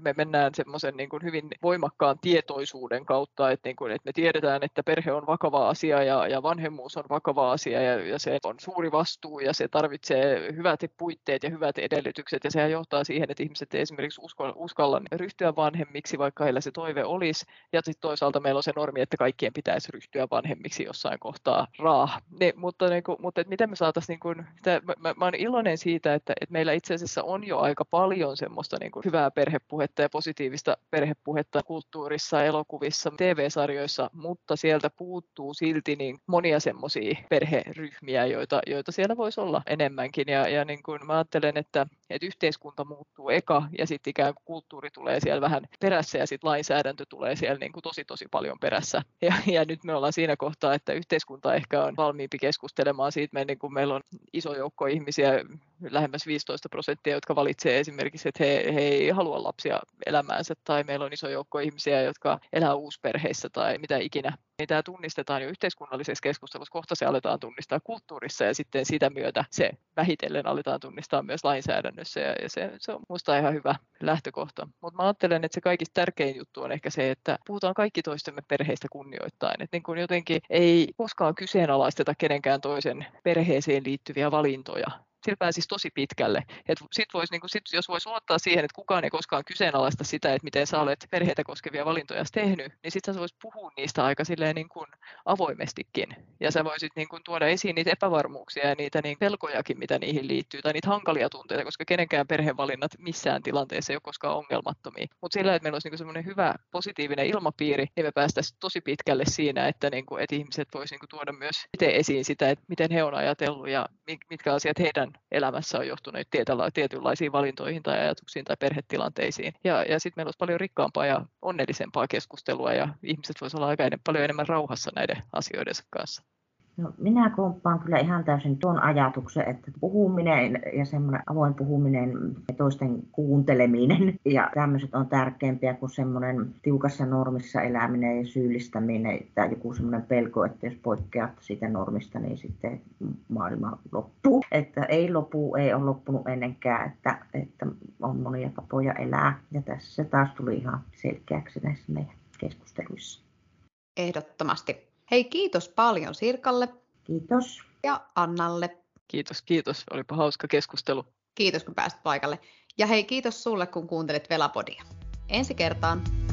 [SPEAKER 3] me mennään semmoisen niin hyvin voimakkaan tietoisuuden kautta, että, niin kuin, että me tiedetään, että perhe on vakava asia ja, ja vanhemmuus on vakava asia ja, ja se on suuri vastuu ja se tarvitsee hyvät puitteet ja hyvät edellytykset ja sehän johtaa siihen, että ihmiset ei esimerkiksi uskalla, uskalla ryhtyä vanhemmiksi, vaikka heillä se toive olisi. Ja sitten toisaalta meillä on se normi, että kaikkien pitäisi ryhtyä vanhemmiksi jossain kohtaa raah. Ne, mutta niin kuin, mutta että miten me saataisiin, niin kuin, sitä, mä, mä olen iloinen siitä, että, että meillä itse asiassa on jo aika paljon semmoista niin kuin hyvää perhepuhetta ja positiivista perhepuhetta kulttuurissa, elokuvissa, TV-sarjoissa, mutta sieltä puuttuu silti niin monia semmoisia perheryhmiä, joita, joita siellä voisi olla enemmänkin. Ja, ja niin kuin mä ajattelen, että, että yhteiskunta muuttuu eka ja sitten ikään kuin kulttuuri tulee siellä vähän perässä ja sitten lainsäädäntö tulee siellä niin kuin tosi tosi paljon perässä. Ja, ja nyt me ollaan siinä kohtaa, että yhteiskunta ehkä on valmiimpi keskustelemaan siitä, niin kuin meillä on iso joukko ihmisiä, lähemmäs 15 prosenttia, jotka valitsee esimerkiksi, että he, he ei halua lapsia elämäänsä, tai meillä on iso joukko ihmisiä, jotka elää uusperheissä tai mitä ikinä. Niin tämä tunnistetaan jo yhteiskunnallisessa keskustelussa, kohta se aletaan tunnistaa kulttuurissa ja sitten sitä myötä se vähitellen aletaan tunnistaa myös lainsäädännössä ja, ja se, se on minusta ihan hyvä lähtökohta. Mutta mä ajattelen, että se kaikista tärkein juttu on ehkä se, että puhutaan kaikki toistemme perheistä kunnioittain. Että niin kuin jotenkin ei koskaan kyseenalaisteta kenenkään toisen perheeseen liittyviä valintoja, sillä pääsisi tosi pitkälle. Et sit vois, niin sit, jos voisi luottaa siihen, että kukaan ei koskaan kyseenalaista sitä, että miten sä olet perheitä koskevia valintoja tehnyt, niin sitten sä voisit puhua niistä aika silleen niin kuin avoimestikin. Ja sä voisit niin kuin tuoda esiin niitä epävarmuuksia ja niitä niin pelkojakin, mitä niihin liittyy, tai niitä hankalia tunteita, koska kenenkään perhevalinnat missään tilanteessa ei ole koskaan ongelmattomia. Mutta sillä, että meillä olisi niin semmoinen hyvä positiivinen ilmapiiri, niin me päästäisiin tosi pitkälle siinä, että, niin kuin, että ihmiset voisivat niin tuoda myös itse esiin sitä, että miten he on ajatellut ja mitkä asiat heidän elämässä on johtunut tietynlaisiin valintoihin tai ajatuksiin tai perhetilanteisiin. Ja, ja sitten meillä olisi paljon rikkaampaa ja onnellisempaa keskustelua ja ihmiset voisivat olla aika paljon enemmän rauhassa näiden asioiden kanssa.
[SPEAKER 2] No, minä komppaan kyllä ihan täysin tuon ajatuksen, että puhuminen ja semmoinen avoin puhuminen ja toisten kuunteleminen ja tämmöiset on tärkeämpiä kuin semmoinen tiukassa normissa eläminen ja syyllistäminen tai joku semmoinen pelko, että jos poikkeat siitä normista, niin sitten maailma loppuu. Että ei lopu, ei ole loppunut ennenkään, että, että on monia tapoja elää ja tässä se taas tuli ihan selkeäksi näissä meidän keskusteluissa.
[SPEAKER 1] Ehdottomasti. Hei, kiitos paljon Sirkalle.
[SPEAKER 2] Kiitos.
[SPEAKER 1] Ja Annalle.
[SPEAKER 3] Kiitos, kiitos. Olipa hauska keskustelu.
[SPEAKER 1] Kiitos, kun pääsit paikalle. Ja hei, kiitos sulle, kun kuuntelit Velapodia. Ensi kertaan.